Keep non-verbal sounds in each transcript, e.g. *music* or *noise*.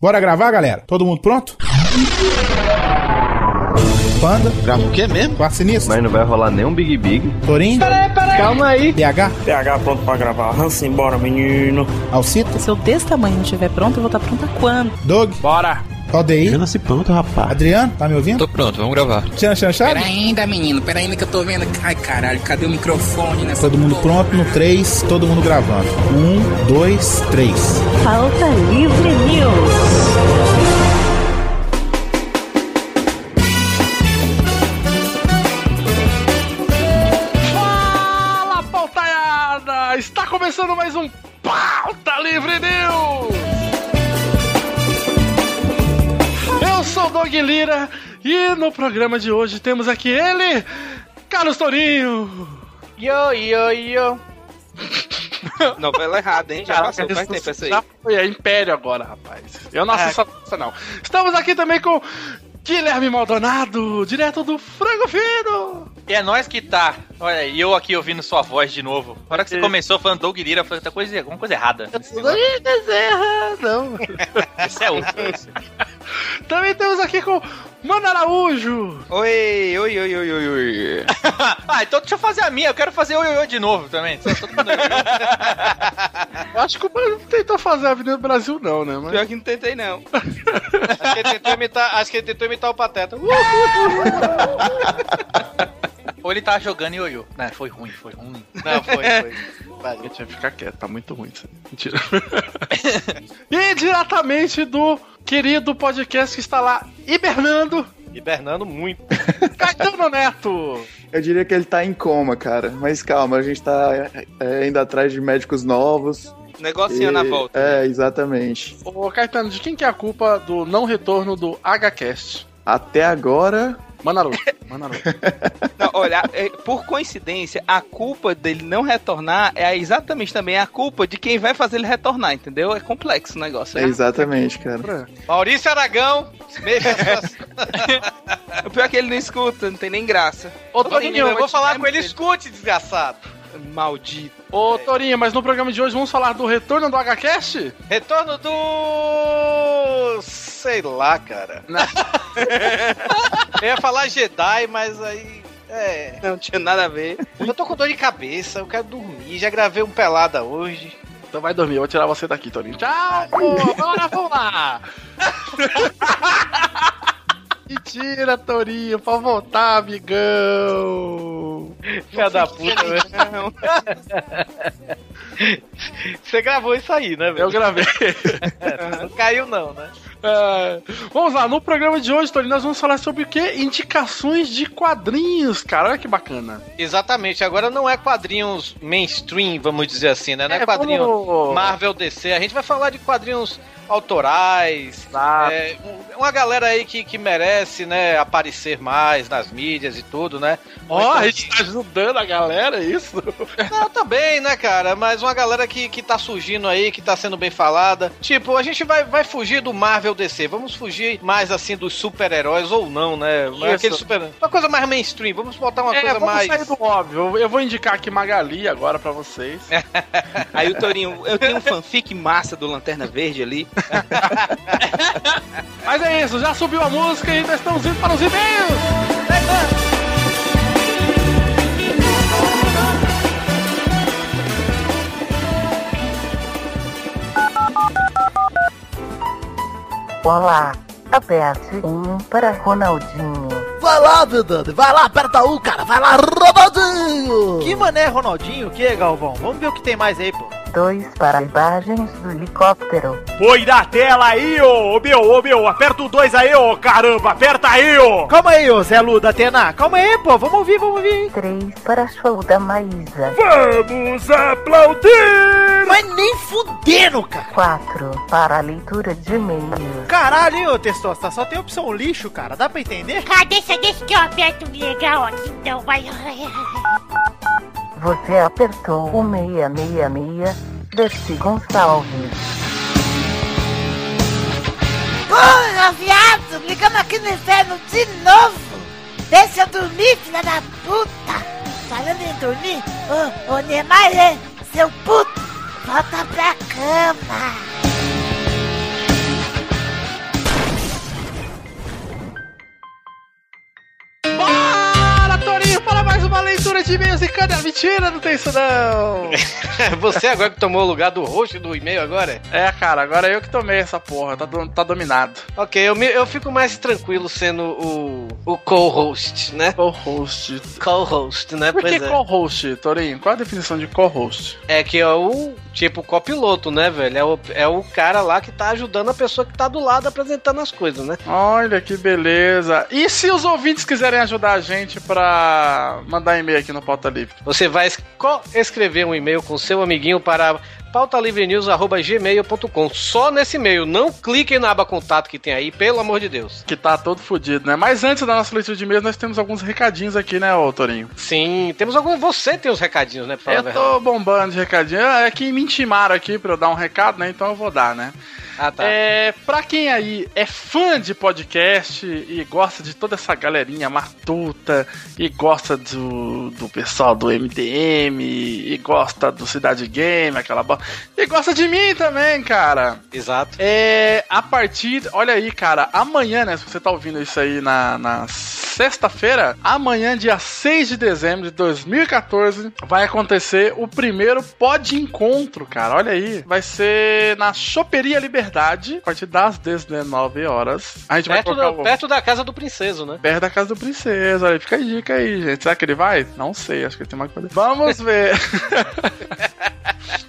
Bora gravar, galera? Todo mundo pronto? Panda, Grava o quê mesmo? Quarto Sinistro, Mas não vai rolar nem um Big Big. Torinho, Calma aí. PH, PH pronto pra gravar. Hansa, embora, menino. Alcita, Se eu desse tamanho não estiver pronto, eu vou estar pronta quando? Doug, Bora. Aldeir, nasci pronto, rapaz. Adriano, tá me ouvindo? Tô pronto, vamos gravar. Tchan, Chan, Chad? Pera ainda, menino, pera ainda que eu tô vendo. Ai, caralho, cadê o microfone nessa Todo mundo pronto no 3, todo mundo gravando. 1, 2, 3. Falta Livre News. Começando mais um Pauta Livre News! Eu sou o Doug Lira e no programa de hoje temos aqui ele, Carlos Torinho. Yo, yo, yo. *laughs* Novela errada, hein? Já passou, faz tempo essa aí. Já foi, é Império agora, rapaz. Eu não assisto essa não. Estamos aqui também com Guilherme Maldonado, direto do Frango Fino. E é nós que tá. Olha aí, eu aqui ouvindo sua voz de novo. Na hora que você começou falando Doug Lira, eu falei, tá coisa, alguma coisa errada. Ih, Bezerra, não. Esse é outro. *laughs* Também temos aqui com Mano Araújo. Oi, oi, oi, oi, oi, oi. *laughs* ah, então deixa eu fazer a minha. Eu quero fazer oi, oi, oi de novo também. Só todo mundo. Eu Acho que o Mano não tentou fazer a Avenida do Brasil, não, né? Mas... Pior que não tentei, não. Acho que ele tentou imitar, acho que ele tentou imitar o Pateta. Uh! *laughs* Ou ele tava jogando ioiô. Não, foi ruim, foi ruim. Não, foi, foi. Eu tinha que ficar quieto, tá muito ruim isso aí. Mentira. *laughs* e diretamente do querido podcast que está lá hibernando, Hibernando muito. *laughs* Caetano Neto. Eu diria que ele tá em coma, cara. Mas calma, a gente tá é, indo atrás de médicos novos. Negocinho na E- volta. É, exatamente. Ô, Caetano, de quem que é a culpa do não retorno do HCast? Até agora, Manaru. *laughs* Manaru. Não, olha, é, por coincidência, a culpa dele não retornar é exatamente também a culpa de quem vai fazer ele retornar, entendeu? É complexo o negócio. é exatamente, cara. Maurício Aragão. Mexa *laughs* O pior é que ele não escuta, não tem nem graça. Ô, Torinho, eu vou falar com ele, ele. escute, desgraçado. Maldito. Ô, Torinho, mas no programa de hoje vamos falar do retorno do HCast? Retorno do. Sei lá, cara. *laughs* Eu ia falar Jedi, mas aí. É. Não tinha nada a ver. Eu tô com dor de cabeça, eu quero dormir. Já gravei um pelada hoje. Então vai dormir, eu vou tirar você daqui, Torinho. Tchau, pô, bora, vamos *laughs* lá. Mentira, Torinho, pra voltar, amigão. Filha da puta, velho. Você gravou isso aí, né, Eu velho? gravei. *laughs* Não caiu, não, né? É, vamos lá, no programa de hoje, Torinho, nós vamos falar sobre o quê? Indicações de quadrinhos, cara. Olha que bacana. Exatamente, agora não é quadrinhos mainstream, vamos dizer assim, né? Não é, quadrinho vamos- Marvel DC. A gente vai falar de quadrinhos autorais. É, um- uma galera aí que, que merece, né, aparecer mais nas mídias e tudo, né? Ó, Então, a gente tá ajudando a galera, é isso? *laughs* Não, também, né, cara? Mas uma galera que, que tá surgindo aí, que tá sendo bem falada. Tipo, a gente vai, vai fugir do Marvel DC. Vamos fugir mais, assim, dos super-heróis ou não, né? Isso. Aquele super... Uma coisa mais mainstream. Vamos botar uma é, coisa vamos mais... sair do óbvio. Eu- Eu vou indicar aqui Magali agora pra vocês. *laughs* Aí o Torinho, eu tenho um fanfic massa do Lanterna Verde ali. Mas é isso, já subiu a música e nós estamos indo para os e-mails. Olá. Aperte um para Ronaldinho. Vai lá, Vedane. Vai lá, aperta um, cara. Vai lá, Ronaldinho. Que mané, Ronaldinho? O que, Galvão? Vamos ver o que tem mais aí, pô. Dois para imagens do helicóptero. Põe na tela aí, ô, ô meu, ô meu, aperta o 2 aí, ô caramba, aperta aí, ô! Calma aí, ô Zé Lu da Atena. Calma aí, pô. Vamos ouvir, vamos ouvir. Três para show da Maísa. Vamos aplaudir! Mas nem fudendo, cara. Quatro para a leitura de e-mails. Caralho, hein, ô Testosta. Só tem opção lixo, cara. Dá pra entender? Ah, deixa, deixa que eu aperto legal aqui, então vai. Você apertou o 666 Desi Gonçalves. Porra, viado! Ligando aqui no inferno de novo! Deixa eu dormir, filha da puta! Falando em dormir, ô, ô Neymar, seu puto, volta pra cama! Leitura de e-mails e cadê a mentira? Não tem isso não. *laughs* Você agora que tomou o lugar do host do e-mail agora? É, cara, agora eu que tomei essa porra, tá, do- tá dominado. Ok, eu, me- eu fico mais tranquilo sendo o, o co-host, né? Co-host. Co-host, né? Por que é. co-host, Torinho? Qual a definição de co-host? É que é o tipo copiloto, né, velho? É o, é o cara lá que tá ajudando a pessoa que tá do lado apresentando as coisas, né? Olha que beleza. E se os ouvintes quiserem ajudar a gente pra mandar e-mail aqui no Pauta Livre? Você vai escrever um e-mail com seu amiguinho para pautalivrenews.gmail.com. Só nesse e-mail. Não cliquem na aba contato que tem aí, pelo amor de Deus. Que tá todo fudido, né? Mas antes da nossa leitura de e-mails, nós temos alguns recadinhos aqui, né, ô Torinho? Sim, temos algum. Você tem os recadinhos, né? Pra Eu tô bombando de recadinho. É que me intimaram aqui pra eu dar um recado, né? Então eu vou dar, né? Ah, tá. É, pra quem aí é fã de podcast e gosta de toda essa galerinha matuta, e gosta do, do pessoal do MDM, e gosta do Cidade Game, aquela bosta, e gosta de mim também, cara. Exato. É, a partir, olha aí, cara, amanhã, né, se você tá ouvindo isso aí na, na sexta-feira, amanhã, dia 6 de dezembro de 2014, vai acontecer o primeiro pod encontro, cara, olha aí. Vai ser na Choperia Liberdade, a partir das 19 horas. A gente vai Perto, colocar da, o... perto da casa do princeso, né? Perto da casa do princesa, olha fica a dica aí, gente. Será que ele vai? Não sei, acho que ele tem mais coisa. Vamos ver. *laughs*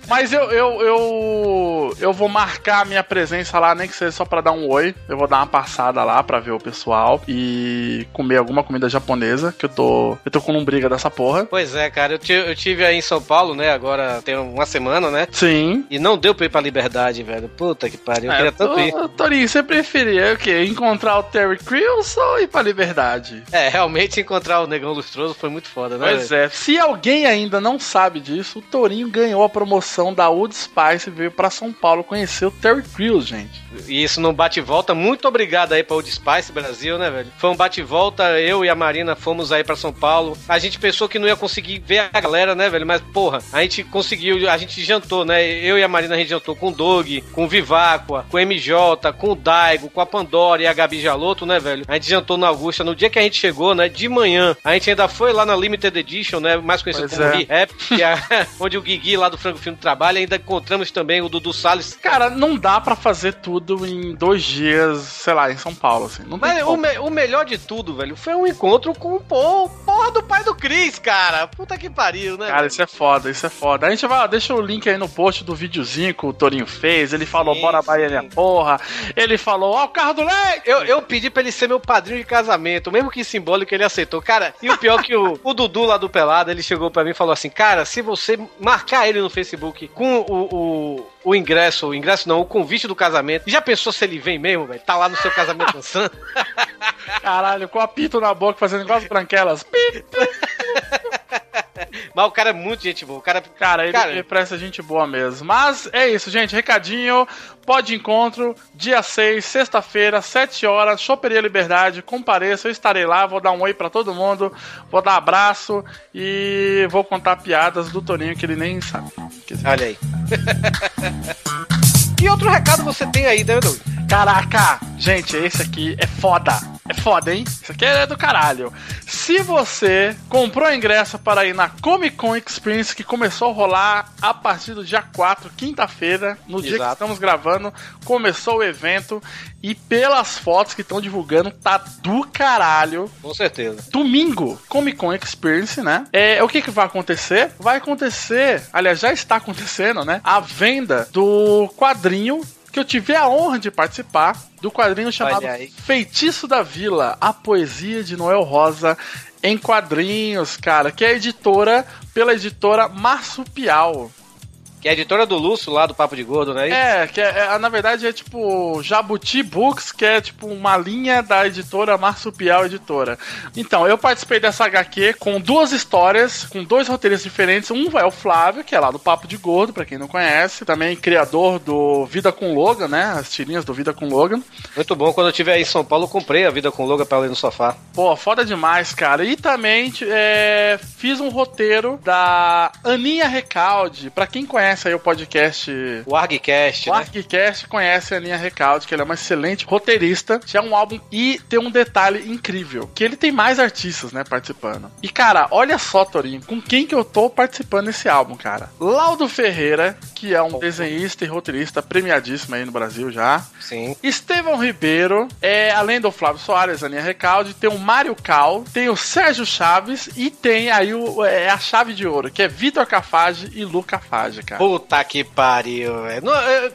Mas eu, eu, eu, eu vou marcar a minha presença lá, nem que seja só pra dar um oi. Eu vou dar uma passada lá pra ver o pessoal e comer alguma comida japonesa, que eu tô. Eu tô com um briga dessa porra. Pois é, cara, eu, eu tive aí em São Paulo, né? Agora tem uma semana, né? Sim. E não deu pra ir pra liberdade, velho. Puta que pariu. Eu É, queria tanto ir. Tô- Torinho, você preferia o quê? Encontrar o Terry Crews ou ir pra liberdade? É, realmente encontrar o Negão Lustroso foi muito foda, né? Pois é, se alguém ainda não sabe disso, o Torinho ganhou a promoção da Old Spice veio pra São Paulo conhecer o Terry Crews, gente. E isso num bate-volta. Muito obrigado aí pra Old Spice Brasil, né, velho? Foi um bate-volta. Eu e a Marina fomos aí pra São Paulo. A gente pensou que não ia conseguir ver a galera, né, velho? Mas, porra, a gente conseguiu. A gente jantou, né? Eu e a Marina, a gente jantou com o Doug, com o Viváqua, com o MJ, com o Daigo, com a Pandora e a Gabi Jaloto, né, velho? A gente jantou na Augusta. No dia que a gente chegou, né, de manhã, a gente ainda foi lá na Limited Edition, né? Mais conhecido Pois como é. Rap, é *laughs* onde o Guigui lá do Frango Filme trabalha. Ainda encontramos também o Dudu Salles. Cara, não dá pra fazer tudo em dois dias, sei lá, em São Paulo, assim. Não Mas o, me- o melhor de tudo, velho, foi um encontro com o pô, porra do pai do Cris, cara. Puta que pariu, né? Cara, velho? isso é foda, isso é foda. A gente vai, ó, deixa o link aí no post do videozinho que o Torinho fez. Ele falou, Sim, bora Bahia, minha porra. Ele falou, ó, o carro do leite! Eu, eu pedi pra ele ser meu padrinho de casamento, mesmo que simbólico ele aceitou. Cara, e o pior que o, o Dudu lá do Pelado, ele chegou pra mim e falou assim: Cara, se você marcar ele no Facebook com o, o, o ingresso, o ingresso não, o convite do casamento, já pensou se ele vem mesmo, velho? Tá lá no seu casamento dançando? *laughs* Caralho, com o apito na boca, fazendo igual as branquelas. Mas o cara é muito gente boa. O cara, Cara, ele, Cara- ele parece gente boa mesmo. Mas é isso, gente. Recadinho. Pode encontro, dia 6, sexta-feira, 7 horas, Choperia Liberdade. Compareça, eu estarei lá. Vou dar um oi pra todo mundo. Vou dar abraço e vou contar piadas do Toninho que ele nem sabe. Olha aí. *laughs* e outro recado você tem aí, né, Doug? Caraca! Gente, esse aqui é foda. É foda, hein? Isso aqui é do caralho. Se você comprou ingresso para ir na Comic Con Experience, que começou a rolar a partir do dia 4, quinta-feira, no dia que Exato. estamos gravando, começou o evento. E pelas fotos que estão divulgando, tá do caralho. Com certeza. Domingo, Comic Con Experience, né? É, o que que vai acontecer? Vai acontecer, aliás, já está acontecendo, né? A venda do quadrinho que eu tive a honra de participar do quadrinho chamado. Feitiço da Vila, a poesia de Noel Rosa em quadrinhos, cara, que é editora pela editora Marsupial. Que é a editora do Lúcio lá do Papo de Gordo, né? É, que é, é- na verdade é tipo Jabuti Books, que é tipo uma linha da editora Marsupial Editora. Então, eu participei dessa HQ com duas histórias, com dois roteiristas diferentes. Um é o Flávio, que é lá do Papo de Gordo, pra quem não conhece, também criador do Vida com Logan, né? As tirinhas do Vida com Logan. Muito bom. Quando eu estiver aí em São Paulo, eu comprei a vida com Loga pra ler no sofá. Pô, foda demais, cara. E também é, fiz um roteiro da Aninha Recalde. Pra quem conhece conhece aí o podcast O Argcast, o né? Arquicast conhece a Aninha Recalde, que ela é uma excelente roteirista. Já é um álbum e tem um detalhe incrível, que ele tem mais artistas, né, participando. E cara, olha só, Torinho, com quem que eu tô participando nesse álbum, cara? Laudo Ferreira, que é um desenhista e roteirista premiadíssimo aí no Brasil já. Sim. Estevão Ribeiro, é, além do Flávio Soares, Aninha Recalde, tem o Mário Cal, tem o Sérgio Chaves e tem aí o, é, a chave de ouro, que é Vitor Cafage e Lu Cafage, cara. Puta que pariu, velho.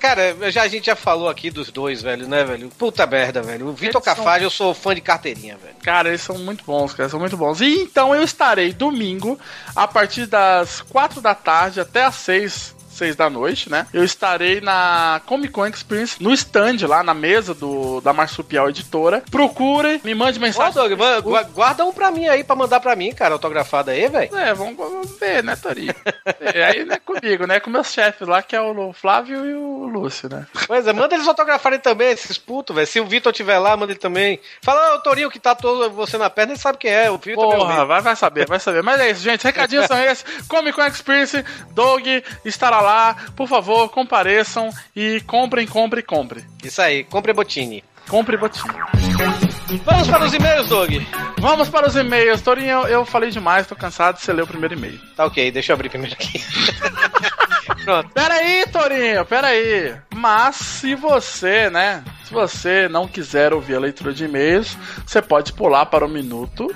Cara, já, a gente já falou aqui dos dois, velho, né, velho? Puta merda, velho. O Vitor Eles são- Cafage, eu sou fã de carteirinha, velho. Cara, eles são muito bons, cara, são muito bons. E então eu estarei domingo, a partir das 4 da tarde até as 6. 6 da noite, né? Eu estarei na Comic Con Experience, no stand lá na mesa do da Marsupial Editora. Procure, me mande Ô, mensagem. Doug, man- gua- guarda um pra mim aí, pra mandar pra mim, cara, autografado aí, velho. É, vamos, vamos ver, né, Torinho? É, aí não é comigo, né? Com meus chefes lá, que é o Flávio e o Lúcio, né? Pois é, manda eles autografarem também, esses putos, velho. Se o Vitor tiver lá, manda ele também. Fala, ô Torinho, que tá todo você na perna, ele sabe quem é. O Vitor meu Porra, vai, vai saber, vai saber. Mas é isso, gente. Recadinhos são esses. Comic Con Experience, Doug estará lá. Por favor, compareçam e comprem, comprem, comprem. Isso aí, compre Botini. Compre botinho. Vamos para os e-mails, Doug. Vamos para os e-mails. Torinho, eu falei demais, tô cansado de você ler o primeiro e-mail. Tá ok, deixa eu abrir primeiro aqui. *laughs* Pronto. Pera aí, Torinho, pera aí. Mas se você, né, se você não quiser ouvir a leitura de e-mails, você pode pular para o minuto.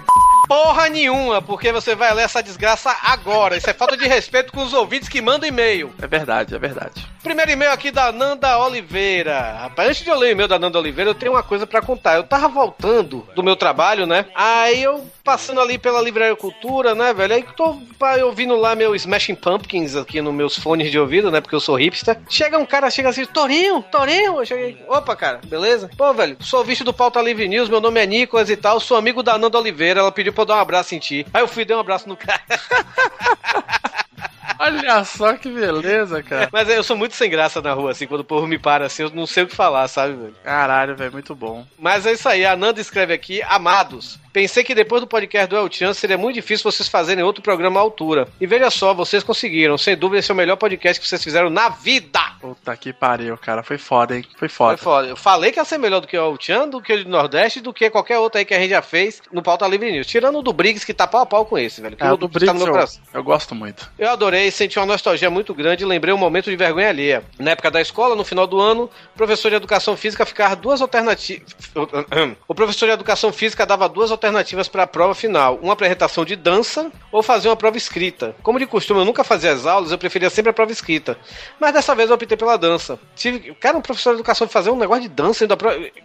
Porra nenhuma, porque você vai ler essa desgraça agora. Isso é falta de respeito com os ouvintes que mandam e-mail. É verdade, é verdade. Primeiro e-mail aqui da Nanda Oliveira. Rapaz, antes de eu ler o e-mail da Nanda Oliveira, eu tenho uma coisa pra contar. Eu tava voltando do meu trabalho, né? Aí eu passando ali pela Livraria Cultura, né, velho? Aí tô pá, ouvindo lá meu Smashing Pumpkins aqui nos meus fones de ouvido, né? Porque eu sou hipster. Chega um cara, chega assim, Torinho, Torinho. Eu cheguei, opa, cara, beleza? Pô, velho, sou visto do Pauta Livre News, meu nome é Nicolas e tal, sou amigo da Nanda Oliveira, ela pediu pra eu dar um abraço em ti. Aí eu fui e dei um abraço no cara. *laughs* Olha só que beleza, cara. Mas eu sou muito sem graça na rua, assim, quando o povo me para assim, eu não sei o que falar, sabe, velho? Caralho, velho, muito bom. Mas é isso aí, a Nanda escreve aqui, amados. Pensei que depois do podcast do El Chan seria muito difícil vocês fazerem outro programa à altura. E veja só, vocês conseguiram. Sem dúvida, esse é o melhor podcast que vocês fizeram na vida. Puta que pariu, cara. Foi foda, hein? Foi Foi foda. foda. Eu falei que ia ser melhor do que o El Chan, do que o do Nordeste, do que qualquer outro aí que a gente já fez no Pauta Livre News. Tirando o do Briggs, que tá pau a pau com esse, velho. É, o do tá Briggs no meu eu, coração. eu gosto muito. Eu adorei, senti uma nostalgia muito grande e lembrei um momento de vergonha alheia. Na época da escola, no final do ano, o professor de educação física ficava duas alternativas. *coughs* O professor de educação física dava duas alternativas para a prova final: uma apresentação de dança ou fazer uma prova escrita. Como de costume, eu nunca fazia as aulas, eu preferia sempre a prova escrita. Mas dessa vez eu optei pela dança. Tive, cara, um professor de educação fazer um negócio de dança ainda.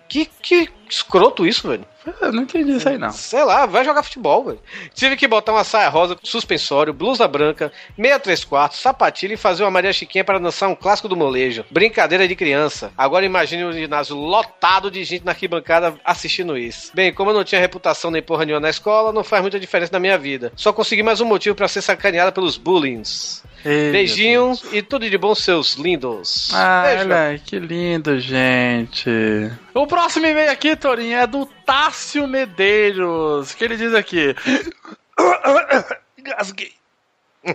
Que, que escroto isso, velho. Eu não entendi isso aí, não. Sei lá, vai jogar futebol, velho. Tive que botar uma saia rosa, suspensório, blusa branca, meia três quartos, sapatilha e fazer uma Maria Chiquinha para dançar um clássico do molejo. Brincadeira de criança. Agora imagine um ginásio lotado de gente na arquibancada assistindo isso. Bem, como eu não tinha reputação nem porra nenhuma na escola, não faz muita diferença na minha vida. Só consegui mais um motivo para ser sacaneada pelos bullings. Ei, Beijinhos e tudo de bom, seus lindos. Ah, Beijo. olha que lindo, gente. O próximo e-mail aqui, Torinho, é do Tássio Medeiros, que ele diz aqui. Engasguei. *laughs*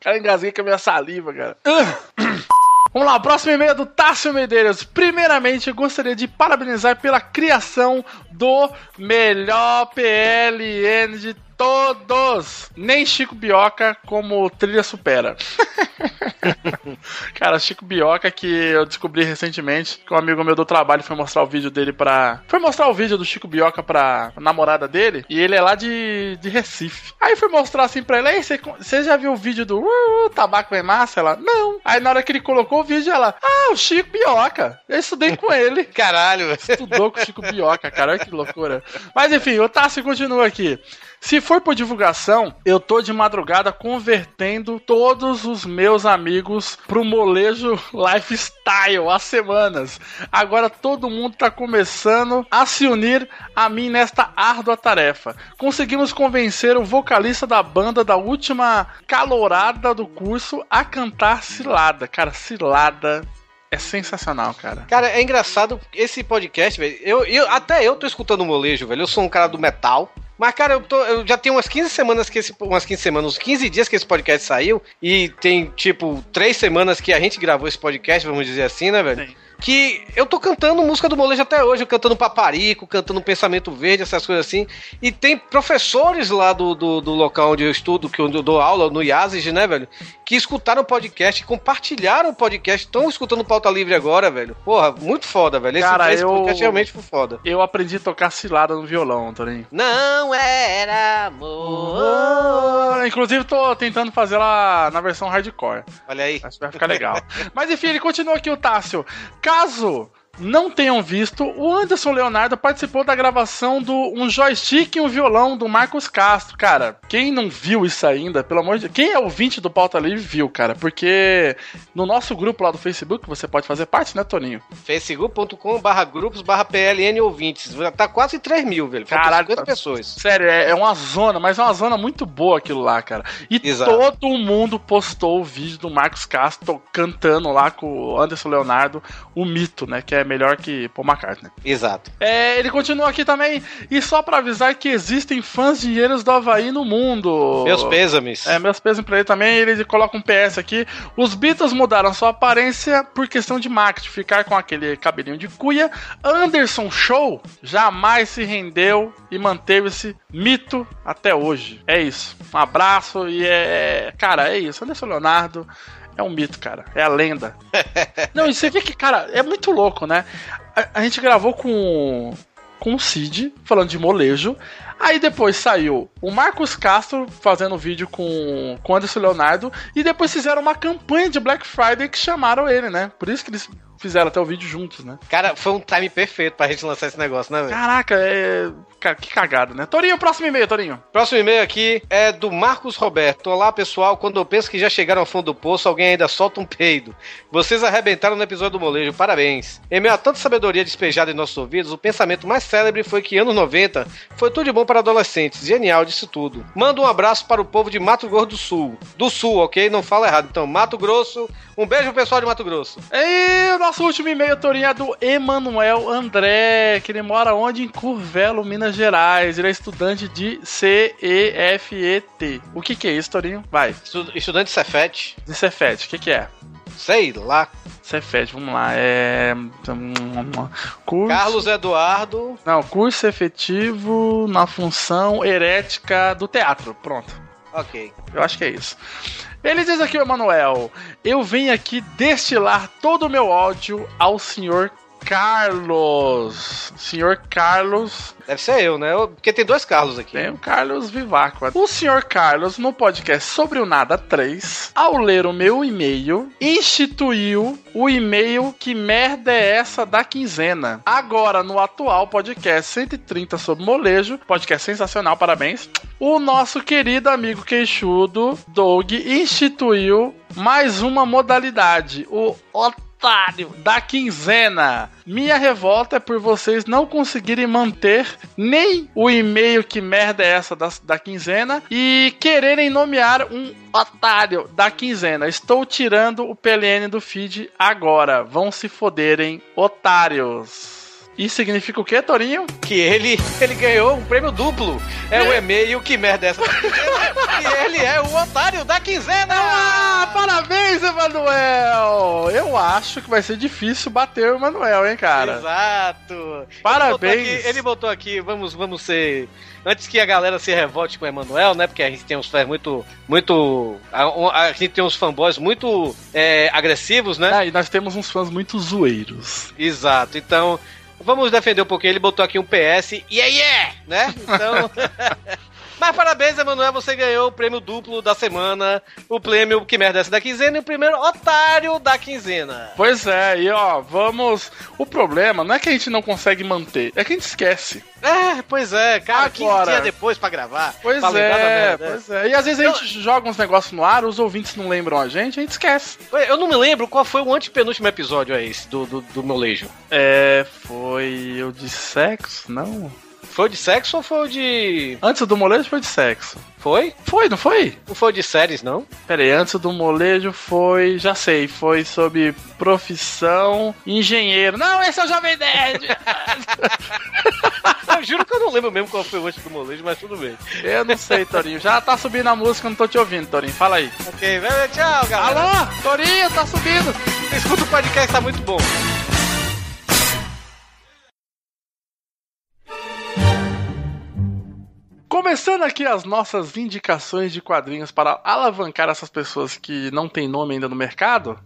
Cara, engasguei com a minha saliva, cara. *coughs* Vamos lá, o próximo e-mail é do Tássio Medeiros. Primeiramente, eu gostaria de parabenizar pela criação do melhor PLN de todos. Nem Chico Bioca como trilha supera. *laughs* Cara, Chico Bioca que eu descobri recentemente, que um amigo meu do trabalho foi mostrar o vídeo dele pra. Foi mostrar o vídeo do Chico Bioca pra namorada dele, e ele é lá de, de Recife. Aí foi mostrar assim pra ele, aí você, você já viu o vídeo do uh, uh, Tabaco é Massa? Ela, não. Aí na hora que ele colocou o vídeo, ela, ah, o Chico Bioca. Eu estudei com ele. *laughs* Caralho. Estudou com o Chico Bioca, cara, olha que loucura. Mas enfim, o Tassi continua aqui. Se for por divulgação, eu tô de madrugada convertendo todos os meus amigos pro molejo lifestyle há semanas. Agora todo mundo tá começando a se unir a mim nesta árdua tarefa. Conseguimos convencer o vocalista da banda da última calorada do curso a cantar Cilada. Cara, Cilada é sensacional, cara. Cara, é engraçado esse podcast, velho. Eu, eu, até eu tô escutando o molejo, velho. Eu sou um cara do metal. Mas, cara, eu, tô, eu já tenho umas 15 semanas que esse. Umas 15 semanas, uns 15 dias que esse podcast saiu. E tem, tipo, três semanas que a gente gravou esse podcast, vamos dizer assim, né, velho? Sim. Que eu tô cantando música do molejo até hoje, eu cantando Paparico, cantando Pensamento Verde, essas coisas assim. E tem professores lá do, do, do local onde eu estudo, que eu dou aula, no IASIG, né, velho? Que escutaram o podcast, compartilharam o podcast, estão escutando Pauta Livre agora, velho. Porra, muito foda, velho. Esse, Cara, esse eu- podcast realmente foi foda. Eu aprendi a tocar cilada no violão, Torinho. Não era amor. Ah, Inclusive, tô tentando fazer ela na versão hardcore. Olha aí. Acho que vai ficar legal. Mas enfim, ele continua aqui, o Tássio. Caso não tenham visto, o Anderson Leonardo participou da gravação do Um Joystick e um Violão do Marcos Castro. Cara, quem não viu isso ainda, pelo amor de Deus, quem é ouvinte do Pauta Livre viu, cara, porque no nosso grupo lá do Facebook, você pode fazer parte, né, Toninho? facebook.com barra grupos barra PLN ouvintes. Já tá quase 3 mil, velho. Faltam Caraca. 50 pessoas. Sério, é, é uma zona, mas é uma zona muito boa aquilo lá, cara. E Exato. todo mundo postou o vídeo do Marcos Castro cantando lá com o Anderson Leonardo, o mito, né? Que é melhor que Paul McCartney. Exato. É, ele continua aqui também. E só pra avisar que existem fãs de dinheiros do Havaí no mundo. Meus pêsames. É, meus pesos pra ele também. Ele coloca um PS aqui. Os Beatles mudaram sua aparência por questão de marketing. Ficar com aquele cabelinho de cuia. Anderson Show jamais se rendeu e manteve-se mito até hoje. É isso. Um abraço e é. Cara, é isso. Anderson Leonardo. É um mito, cara. É a lenda. *laughs* Não, você vê que, cara, é muito louco, né? A, a gente gravou com, com o Cid, falando de molejo. Aí depois saiu o Marcos Castro fazendo vídeo com com o Anderson Leonardo. E depois fizeram uma campanha de Black Friday que chamaram ele, né? Por isso que eles fizeram até o vídeo juntos, né? Cara, foi um time perfeito pra gente lançar esse negócio, né, velho? Caraca, é. Cara, que cagada, né? Torinho, próximo e-mail, Torinho. Próximo e-mail aqui é do Marcos Roberto. Olá, pessoal. Quando eu penso que já chegaram ao fundo do poço, alguém ainda solta um peido. Vocês arrebentaram no episódio do molejo. Parabéns. Em meio a tanta sabedoria despejada em nossos ouvidos, o pensamento mais célebre foi que anos 90 foi tudo de bom para adolescentes. Genial disso tudo. Manda um abraço para o povo de Mato Grosso do Sul. Do Sul, ok? Não fala errado. Então, Mato Grosso. Um beijo, pessoal de Mato Grosso. E o nosso último e-mail, Torinho, é do Emanuel André, que ele mora onde? Em Curvelo, Minas Gerais. Ele é estudante de CEFET. O que que é isso, Torinho? Vai. Estu- Estudante Cefete. De Cefet, o que que é? Sei lá. Cefet, vamos lá. É. Curso... Carlos Eduardo. Não, curso efetivo na função herética do teatro. Pronto. Ok. Eu acho que é isso. Ele diz aqui, Emanuel: Eu venho aqui destilar todo o meu ódio ao senhor Carlos. Senhor Carlos. Deve ser eu, né? Eu- Porque tem dois Carlos aqui. Tem o Carlos Vivaco. O senhor Carlos, no podcast sobre o Nada 3, ao ler o meu e-mail, instituiu o e-mail Que merda é essa da quinzena. Agora, no atual podcast 130 sobre molejo, podcast sensacional, parabéns. O nosso querido amigo queixudo, Doug, instituiu mais uma modalidade, o otário da quinzena. Minha revolta é por vocês não conseguirem manter nem o e-mail que merda é essa da, da quinzena e quererem nomear um otário da quinzena. Estou tirando o PLN do feed agora. Vão se foderem, otários. Isso significa o quê, Torinho? Que ele, ele ganhou um prêmio duplo. É o e-mail, que merda é essa? e ele é o otário da quinzena! Ah, parabéns, Emanuel! Eu acho que vai ser difícil bater o Emanuel, hein, cara? Exato! Parabéns. Ele botou, aqui, ele botou aqui, vamos, vamos ser. Antes que a galera se revolte com o Emanuel, né? Porque a gente tem uns fãs muito. muito a, a gente tem uns fanboys muito é, agressivos, né? Ah, e nós temos uns fãs muito zoeiros. Exato. Então, vamos defender um pouquinho. Ele botou aqui um PS, yeah, yeah! Né? Então. *laughs* Mas parabéns, Emanuel, você ganhou o prêmio duplo da semana, o prêmio que merda é essa da quinzena e o primeiro otário da quinzena. Pois é, e ó, vamos. O problema não é que a gente não consegue manter, é que a gente esquece. É, pois é, cara, 15 Agora. dias depois pra gravar. Pois pra é, merda. pois é. E às vezes a gente joga uns negócios no ar, os ouvintes não lembram a gente, a gente esquece. Eu não me lembro qual foi o antepenúltimo episódio é esse do, do, do molejo. É. Foi o de sexo? Não. Foi o de sexo ou foi o de. Antes do molejo foi de sexo. Foi? Foi, não foi? Não foi o de séries, não? Pera aí, antes do molejo foi. Já sei, foi sobre profissão engenheiro. Não, esse é o Jovem Nerd! *laughs* Eu juro que eu não lembro mesmo qual foi o antes do molejo, mas tudo bem. Eu não sei, Torinho. Já tá subindo a música, eu não tô te ouvindo, Torinho. Fala aí. Ok, tchau, galera. Alô? Torinho, tá subindo. Escuta o podcast, tá muito bom. Começando aqui as nossas indicações de quadrinhos para alavancar essas pessoas que não tem nome ainda no mercado.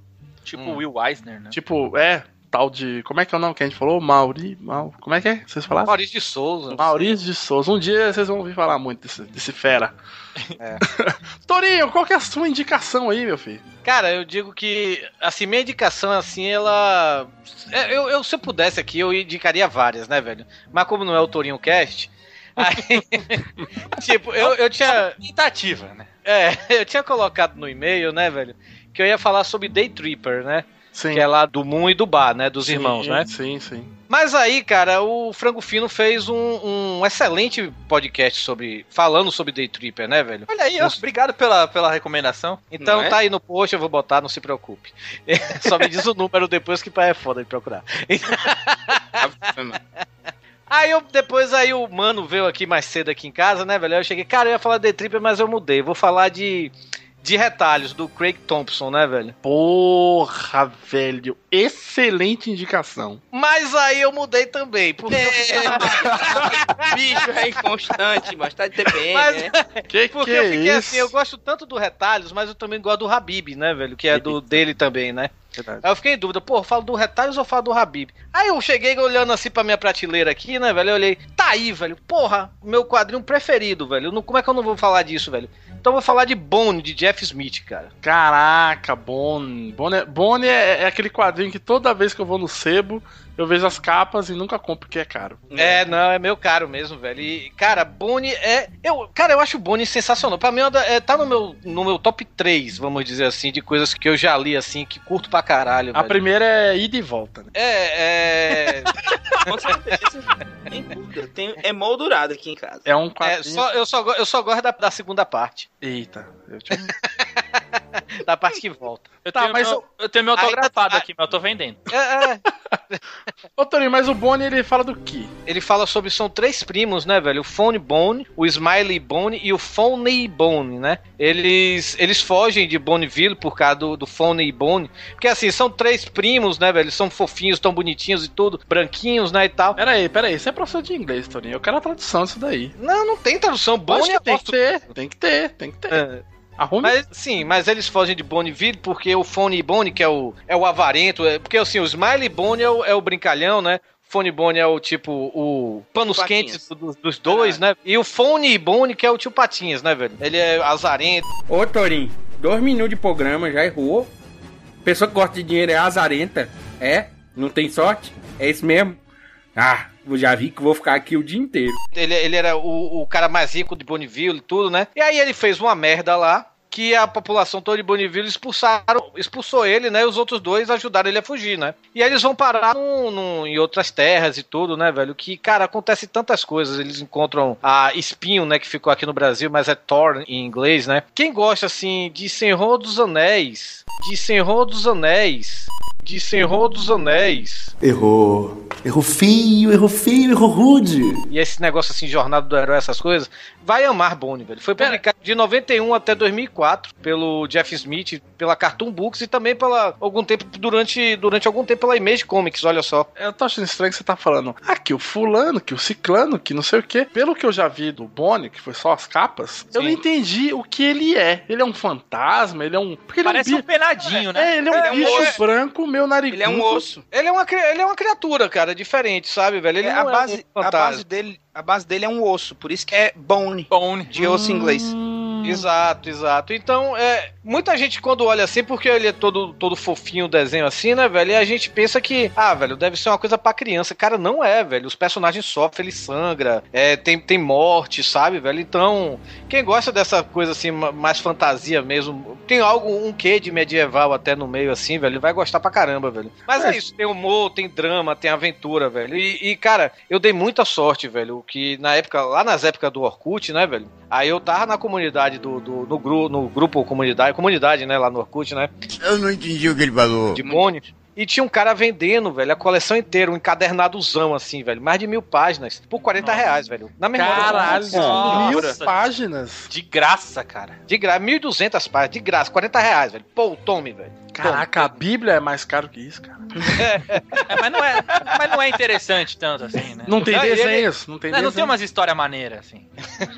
Tipo o Will Eisner, né? Tipo, é, tal de. Como é que é o nome que a gente falou? Mauri. Mau, como é que é? Vocês falaram? Maurício de Souza. Maurício de Souza. Um dia vocês vão ouvir falar muito desse, desse fera. É. *laughs* Torinho, qual que é a sua indicação aí, meu filho? Cara, eu digo que, assim, minha indicação, assim, ela. é, Eu, eu, se eu pudesse aqui, eu indicaria várias, né, velho? Mas como não é o Torinho Cast. Aí, *laughs* tipo, eu, eu tinha. Tentativa, né? É, *laughs* eu tinha colocado no e-mail, né, velho? Que eu ia falar sobre Day Tripper, né? Sim. Que é lá do Moon e do Bar, né? Dos Sim, irmãos, né? Sim, sim. Mas aí, cara, o Frango Fino fez um, um excelente podcast sobre. falando sobre Day Tripper, né, velho? Olha aí, ó, obrigado pela, pela recomendação. Então é? tá aí no post, eu vou botar, não se preocupe. *laughs* Só me diz o número depois que é foda de procurar. Aí eu, depois aí o mano veio aqui mais cedo aqui em casa, né, velho? Aí eu cheguei, cara, eu ia falar de Tripper, mas eu mudei. Vou falar de de retalhos do Craig Thompson, né, velho? Porra, velho. Excelente indicação. Mas aí eu mudei também, porque eu *laughs* Bicho é inconstante, mas tá de TPM, *laughs* Mas- né? *laughs* Que Porque que eu é fiquei isso? assim, eu gosto tanto do Retalhos, mas eu também gosto do Habib, né, velho? Que é do dele também, né? Aí eu fiquei em dúvida, pô, falo do Retalhos ou falo do Habib? Aí eu cheguei olhando assim pra minha prateleira aqui, né, velho? Eu olhei, tá aí, velho. Porra, meu quadrinho preferido, velho. Não- como é que eu não vou falar disso, velho? Então eu vou falar de Bone, de Jeff Smith, cara. Caraca, Bone. Bone, Bone é, é aquele quadrinho que toda vez que eu vou no sebo, eu vejo as capas e nunca compro porque é caro. É, não, é meu caro mesmo, velho. E, cara, Bone é. Eu, cara, eu acho o Bone sensacional. Pra mim, é, é, tá no meu, no meu top 3, vamos dizer assim, de coisas que eu já li, assim, que curto pra caralho. A velho. primeira é ida e volta, né? É, é. *laughs* Com certeza. Tem é moldurado aqui em casa. É um é quadrinho. só, eu, só, eu só gosto da, da segunda parte. Eita. Eu tinha... *laughs* *laughs* Da parte que volta. Eu, Tá, tenho, mas meu, eu tenho meu tá- autografado aí- aqui, mas eu tô vendendo. É, é. Ô, Toninho, mas o Bone ele fala do quê? Ele fala sobre. São três primos, né, velho? O Phone Bone, o Smiley Bone e o Phony Bone, né? Eles, eles fogem de Bonneville por causa do, do Phony Bone. Porque assim, são três primos, né, velho? Eles são fofinhos, tão bonitinhos e tudo, branquinhos, né, e tal. Pera aí, pera aí. Você é professor de inglês, Toninho. Eu quero a tradução disso daí. Não, não tem tradução. Bone é que tem que ter. Tem que ter, tem que ter. É. Arrume. Mas sim, mas eles fogem de Bonneville porque o Phone Bone, que é o, é o avarento, é, porque assim, o Smiley Bone é o, é o brincalhão, né? O Phone Bone é o tipo, o panos quentes do- dos dois, né? E o Phone Bone, que é o tio Patinhas, né, velho? Ele é azarento. Ô, Torinho, dois minutos de programa, já errou. Pessoa que gosta de dinheiro é azarenta. É? Não tem sorte? É isso mesmo? Ah, já vi que vou ficar aqui o dia inteiro. Ele, ele era o, o cara mais rico de Bonneville e tudo, né? E aí ele fez uma merda lá. Que a população toda de Bonneville expulsaram, expulsou ele, né? E os outros dois ajudaram ele a fugir, né? E aí eles vão parar num- num- em outras terras e tudo, né, velho? Que, cara, acontece tantas coisas. Eles encontram a Espinho, né? Que ficou aqui no Brasil, mas é Thor em inglês, né? Quem gosta, assim, de Senhor dos Anéis, de Senhor dos Anéis, de Senhor dos Anéis, Errou. Errou feio, errou feio, errou rude. e esse negócio assim, Jornada do Herói, essas coisas, vai amar Bone, velho. Foi publicado de 91 até 2004 pelo Jeff Smith, pela Cartoon Books e também pela algum tempo durante durante algum tempo pela Image Comics, olha só. Eu tô achando estranho que você tá falando. Ah, que o fulano, que o ciclano, que não sei o quê. Pelo que eu já vi do Bonnie, que foi só as capas, eu não entendi o que ele é. Ele é um fantasma, ele é um. Porque ele Parece é um um penadinho, né? É, ele é um É, bicho é- branco, meio narigudo. Ele é um osso. Ele é uma ele é uma criatura, cara, diferente, sabe, velho? Ele É, não a, é base, um a, base dele, a base dele é um osso, por isso que é bone, Bone. de osso em inglês. Exato, exato. Então, é, muita gente quando olha assim, porque ele é todo, todo fofinho o desenho assim, né, velho? E a gente pensa que, ah, velho, deve ser uma coisa pra criança. Cara, não é, velho. Os personagens sofrem, ele sangra, é, tem, tem morte, sabe, velho? Então, quem gosta dessa coisa assim, ma- mais fantasia mesmo, tem algo, um quê de medieval até no meio assim, velho, vai gostar pra caramba, velho. Mas é, isso, tem humor, tem drama, tem aventura, velho. E, e, cara, eu dei muita sorte, velho, que na época, lá nas épocas do Orkut, né, velho? Aí eu tava na comunidade do, do no, gru, no grupo comunidade, comunidade, né, lá no Orkut, né? Eu não entendi o que ele falou. De Bone. E tinha um cara vendendo, velho, a coleção inteira, um encadernadozão, assim, velho. Mais de mil páginas. Por 40 reais, velho. Na memória. Caralho, Nossa. mil páginas. De graça, cara. De graça, 1.200 páginas, de graça, 40 reais, velho. Pô, tome, velho. Caraca, a Bíblia é mais caro que isso, cara. *laughs* É, mas, não é, mas não é interessante tanto assim, né? Não tem Não, desenhos, não tem Não, não desenhos. tem umas histórias maneiras, assim.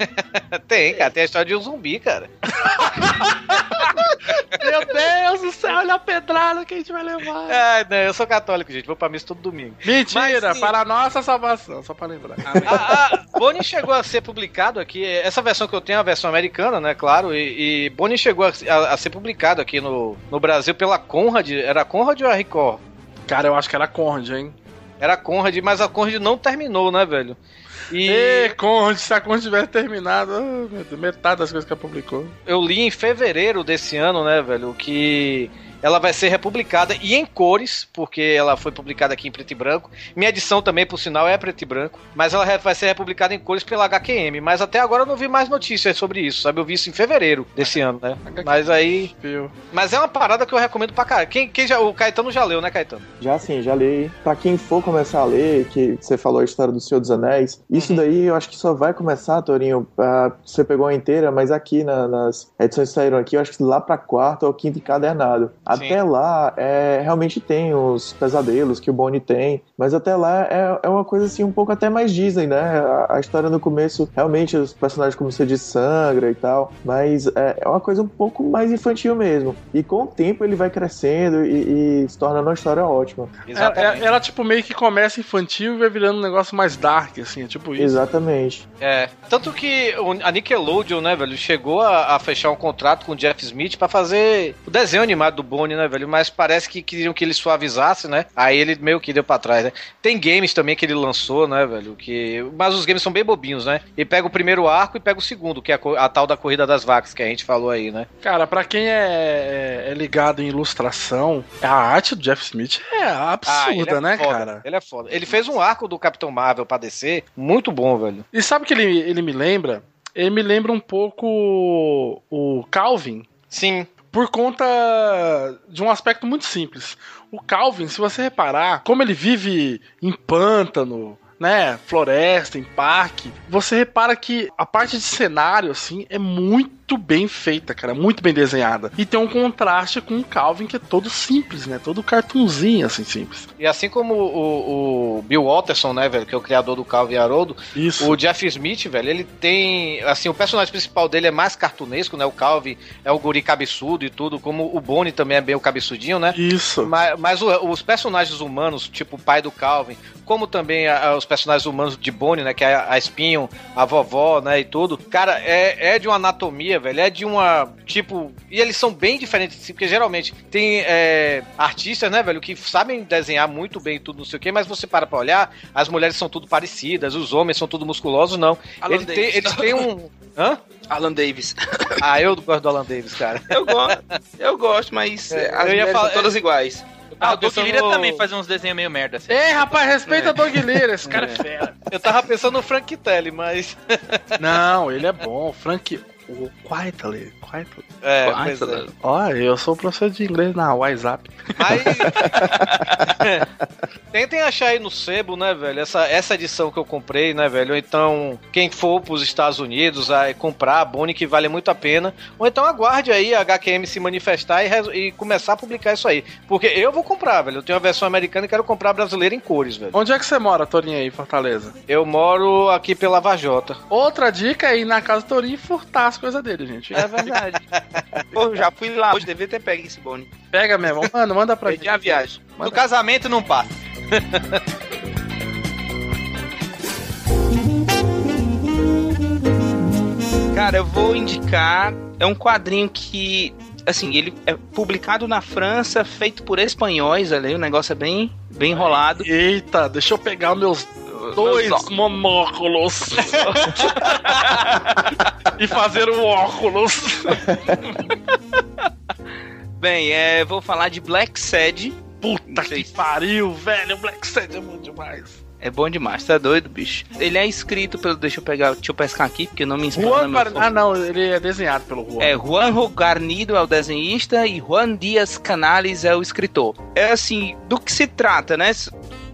*laughs* Tem, cara, tem a história de um zumbi, cara. *laughs* Meu Deus do céu, olha a pedrada que a gente vai levar. Não, eu sou católico, gente. Vou pra missa todo domingo. Mentira, Mas, sim. para a nossa salvação, só pra lembrar. *laughs* A, a Bonnie chegou a ser publicado aqui. Essa versão que eu tenho é a versão americana, né? Claro. E, e Bonnie chegou a, a- a ser publicado aqui no, no Brasil pela Conrad. Era a Conrad ou a Record? Cara, eu acho que era Conrad, hein? Era a Conrad, mas a Conrad não terminou, né, velho? E Ê, Conrad, se a Conrad tivesse terminado, Deus, metade das coisas que ela publicou. eu li em fevereiro desse ano, né, velho, que ela vai ser republicada e em cores, porque ela foi publicada aqui em preto e branco. Minha edição também, por sinal, é preto e branco. Mas ela vai ser republicada em cores pela HQM. Mas até agora eu não vi mais notícias sobre isso, sabe? Eu vi isso em fevereiro desse ano, né? Mas aí. Mas é uma parada que eu recomendo pra caralho. Quem, quem já, o Caetano já leu, né, Caetano? Já sim, já li. Pra quem for começar a ler, que você falou a história do Senhor dos Anéis, isso daí eu acho que só vai começar, Torinho. ah, você pegou a inteira, mas aqui na- nas edições que saíram aqui, eu acho que lá pra quarto ou quinto encadernado. Até lá, é, realmente tem os pesadelos que o Bonnie tem, mas até lá é, é uma coisa assim um pouco até mais Disney, né? A, a história no começo, realmente os personagens, como você disse, sangra e tal, mas é, é uma coisa um pouco mais infantil mesmo. E com o tempo ele vai crescendo e, e se torna uma história ótima. Ela, ela- ela, tipo, meio que começa infantil e vai virando um negócio mais dark, assim, é tipo isso. Exatamente. É. Tanto que a Nickelodeon, né, velho, chegou a, a fechar um contrato com o Jeff Smith pra fazer o desenho animado do Né, velho? Mas parece que queriam que ele suavizasse, né? Aí ele meio que deu pra trás, né? Tem games também que ele lançou, né, velho? Que... Mas os games são bem bobinhos, né? E pega o primeiro arco e pega o segundo, que é a, a tal da Corrida das Vacas que a gente falou aí, né? Cara, pra quem é, é ligado em ilustração, a arte do Jeff Smith é Ah, absurda, ele é né, foda, cara? Ele é foda. Ele fez um arco do Capitão Marvel pra descer, muito bom, velho. E sabe o que ele, ele me lembra? Ele me lembra um pouco o Calvin. Sim. Por conta de um aspecto muito simples. O Calvin, se você reparar, como ele vive em pântano, né, floresta, em parque, você repara que a parte de cenário, assim, é muito bem feita, cara, muito bem desenhada. E tem um contraste com o Calvin que é todo simples, né, todo cartunzinho, assim, simples. E assim como o, o Bill Watterson, né, velho, que é o criador do Calvin e Haroldo, Isso. o Jeff Smith, velho, ele tem, assim, o personagem principal dele é mais cartunesco, né, o Calvin é o guri cabeçudo e tudo, como o Bonnie também é bem o cabeçudinho, né? Isso. Mas, mas os personagens humanos, tipo o pai do Calvin, como também a- a- os personagens humanos de Bonnie, né, que é a, a Espinho, a vovó, né, e tudo, cara, é, é de uma anatomia, velho, é de uma, tipo, e eles são bem diferentes, assim, porque geralmente tem é, artistas, né, velho, que sabem desenhar muito bem tudo, não sei o quê, mas você para pra olhar, as mulheres são tudo parecidas, os homens são tudo musculosos, não. Alan Ele tem, Davis. eles têm um... *laughs* Hã? Alan Davis. Ah, eu gosto do Alan Davis, cara. Eu gosto, eu gosto, mas É, é, as eu ia mulheres falar- são todas iguais. Ah, o Doug Lira no- também faz uns desenhos meio merda. Assim. Ei, rapaz, respeita o Doug Lira, esse *laughs* cara é fera. Eu tava pensando no Frank Telly, mas... Não, ele é bom, Frank... O Quietly, Quietly. É, pois é. Ó, eu sou professor de inglês na WhatsApp. Mas. *laughs* *laughs* Tentem achar aí no sebo, né, velho? Essa, essa edição que eu comprei, né, velho? Ou então, quem for pros Estados Unidos a comprar a Bonnie, que vale muito a pena. Ou então aguarde aí a HQM se manifestar e, e começar a publicar isso aí. Porque eu vou comprar, velho. Eu tenho a versão americana e quero comprar a brasileira em cores, velho. Onde é que você mora, Torinho, aí, Fortaleza? Eu moro aqui pela Vajota. Outra dica é ir na casa do Torinho e furtar as coisas dele, gente. É verdade. *laughs* Pô, já fui lá hoje, devia ter pego esse bone. Pega mesmo. Mano, manda pra Perdi a viagem. No casamento não passa. *laughs* Cara, eu vou indicar. É um quadrinho que. Assim, ele é publicado na França, feito por espanhóis ali. O negócio é bem, bem enrolado. Eita, deixa eu pegar meus dois monóculos *laughs* e fazer um óculos. *laughs* Bem, é, vou falar de Black Sad. Puta que pariu, velho. Black Sad é muito demais. É bom demais, tá doido, bicho? Ele é escrito pelo. Deixa eu pegar, deixa eu pescar aqui, porque não me inspira. Juan. Ah, não, ele é desenhado pelo Juan. É, Juanjo Garnido é o desenhista e Juan Dias Canales é o escritor. É assim, do que se trata, né?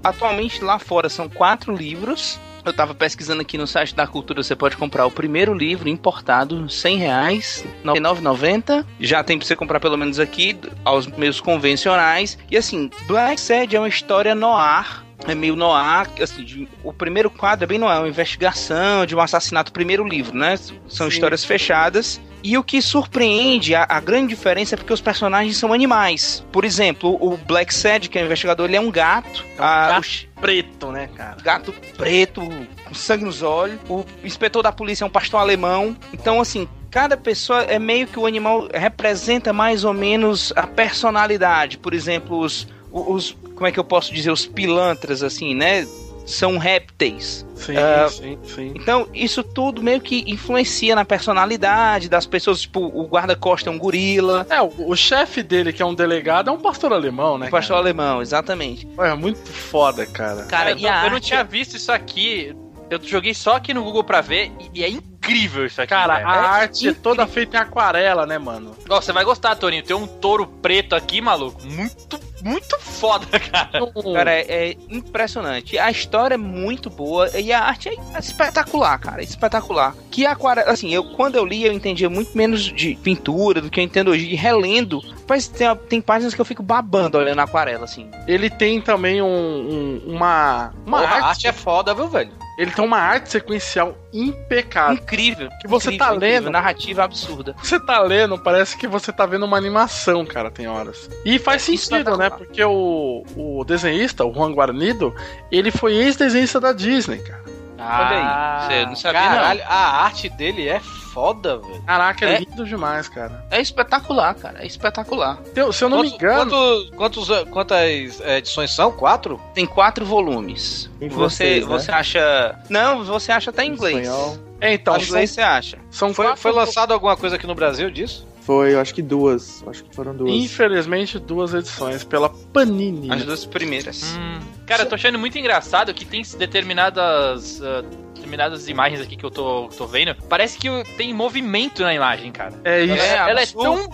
Atualmente lá fora são quatro livros. Eu tava pesquisando aqui no site da Cultura, você pode comprar o primeiro livro importado, 100 reais, R$ 99,90. Já tem pra você comprar pelo menos aqui, aos meios convencionais. E assim, Black Sad é uma história noir é meio noir, assim, de, o primeiro quadro é bem noir, é uma investigação de um assassinato, primeiro livro, né? São Sim. histórias fechadas. E o que surpreende, a, a, grande diferença é porque os personagens são animais. Por exemplo, o Black Sad, que é o investigador, ele é um gato. É um a, gato o, preto, né, cara? Gato preto, com sangue nos olhos. O inspetor da polícia é um pastor alemão. Então, assim, cada pessoa é meio que o animal representa mais ou menos a personalidade. Por exemplo, os, os como é que eu posso dizer, os pilantras, assim, né? São répteis. Sim, uh, sim, sim. Então, isso tudo meio que influencia na personalidade das pessoas. Tipo, o guarda-costa é um gorila. É, o, o chefe dele, que é um delegado, é um pastor alemão, né? Um pastor cara? alemão, exatamente. É muito foda, cara. Cara, É, eu, eu não tinha visto isso aqui. Eu joguei só aqui no Google pra ver e, e é incrível isso aqui. Cara, velho. a é arte incrível. é toda feita em aquarela, né, mano? Ó, você vai gostar, Toninho. Tem um touro preto aqui, maluco. Muito, muito foda, *laughs* cara. Cara, é, é impressionante. A história é muito boa e a arte é espetacular, cara. É espetacular. Que aquarela, assim, eu quando eu li, eu entendia muito menos de pintura do que eu entendo hoje. E relendo, mas tem, tem páginas que eu fico babando olhando a aquarela, assim. Ele tem também um, um- uma. Uma Porra, arte. a arte é foda, viu, velho? Ele tem uma arte sequencial impecável. Incrível. Que você incrível, tá incrível. lendo. Narrativa absurda. Você tá lendo, parece que você tá vendo uma animação, cara, tem horas. E faz É sentido, né? Porque o, o desenhista, o Juan Guarnido, ele foi ex-desenhista da Disney, cara. Olha aí. Você não sabia, Caralho, a arte dele é foda, velho. Caraca, é, É. lindo demais, cara. É espetacular, cara. É espetacular. Tem- se eu não me engano. Quantos, quantos, quantas edições são? Quatro? Tem quatro volumes. Você, né? você acha. Não, você acha até em inglês. Espanhol. É, então, Em inglês você acha. são Foi, quatro- foi lançado alguma coisa aqui no Brasil disso? Foi, eu acho que duas. Acho que foram duas. Infelizmente, duas edições pela Panini. As duas primeiras. Hum. Cara, eu tô achando muito engraçado que tem determinadas. ah, determinadas imagens aqui que eu tô, tô vendo. Parece que tem movimento na imagem, cara. É isso. É, ela é tão.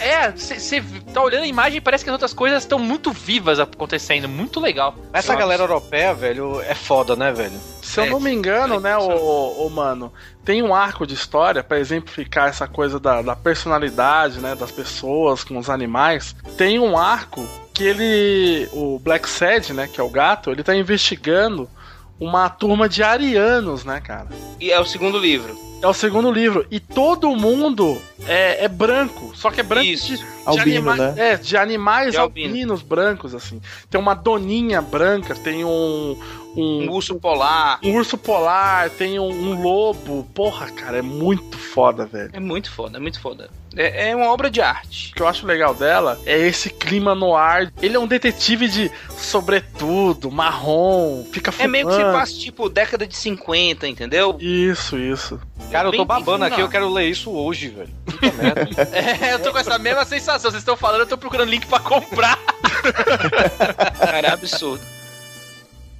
É, você tá olhando a imagem e parece que as outras coisas estão muito vivas acontecendo. Muito legal. Essa Eu galera europeia, velho, é foda, né, velho? Se eu não me engano, né, o, mano, tem um arco de história pra exemplificar essa coisa da, da personalidade, né, das pessoas com os animais. Tem um arco que ele, o Black Sad, né, que é o gato, ele tá investigando uma turma de arianos, né, cara? E é o segundo livro. É o segundo livro. E todo mundo é, é branco. Só que é branco Isso. de, de Albino, anima- né? É, de animais De albino. albinos brancos, assim. Tem uma doninha branca, tem um. Um Um, urso polar. um urso polar, tem um, um lobo. Porra, cara, é muito foda, velho. É muito foda, é muito foda. É, é uma obra de arte. O que eu acho legal dela é esse clima no ar. Ele é um detetive de sobretudo, marrom, fica É fumando. meio que se passa, tipo, década de 50, entendeu? Isso, isso. Cara, eu tô babando aqui, eu quero ler isso hoje, velho. *laughs* Puta merda. É, eu tô com essa mesma sensação. Vocês estão falando, eu tô procurando link pra comprar. *laughs* Cara, é absurdo.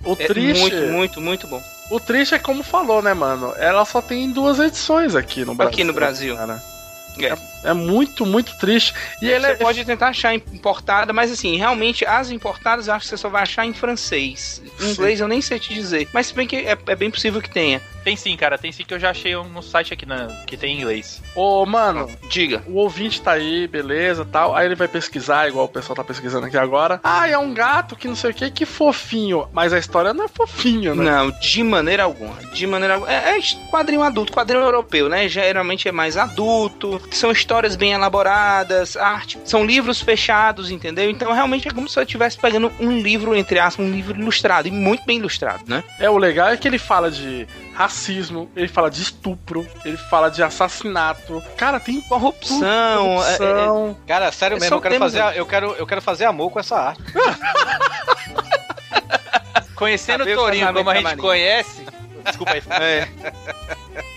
O É triste. muito, muito, muito bom. O triste é como falou, né, mano? Ela só tem duas edições aqui no Brasil. Aqui no Brasil. Cara. É. É muito, muito triste. E ele Você é. pode tentar achar importada, mas assim, realmente as importadas eu acho que você só vai achar em francês. Em Sim. inglês eu nem sei te dizer. Mas se bem que é, é bem possível que tenha. Tem sim, cara. Tem sim que eu já achei um no site aqui na, que tem em inglês. Ô, mano, Diga. o ouvinte tá aí, beleza tal. Aí ele vai pesquisar, igual o pessoal tá pesquisando aqui agora. Ah, é um gato que não sei o que, que fofinho. Mas a história não é fofinho, né? Não, de maneira alguma. De maneira alguma. É, é quadrinho adulto, quadrinho europeu, né? Geralmente é mais adulto, são histórias bem elaboradas, arte. São livros fechados, entendeu? Então realmente é como se eu estivesse pegando um livro, entre aspas, um livro ilustrado, e muito bem ilustrado, né? É, o legal é que ele fala de racismo, ele fala de estupro, ele fala de assassinato. Cara, tem Corrupção, é- corrupção. Cara, sério É mesmo, eu quero, fazer, eu, quero, eu quero fazer amor com essa arte. Conhecendo Saber o Torinho como a gente conhece. Desculpa aí. É. *laughs*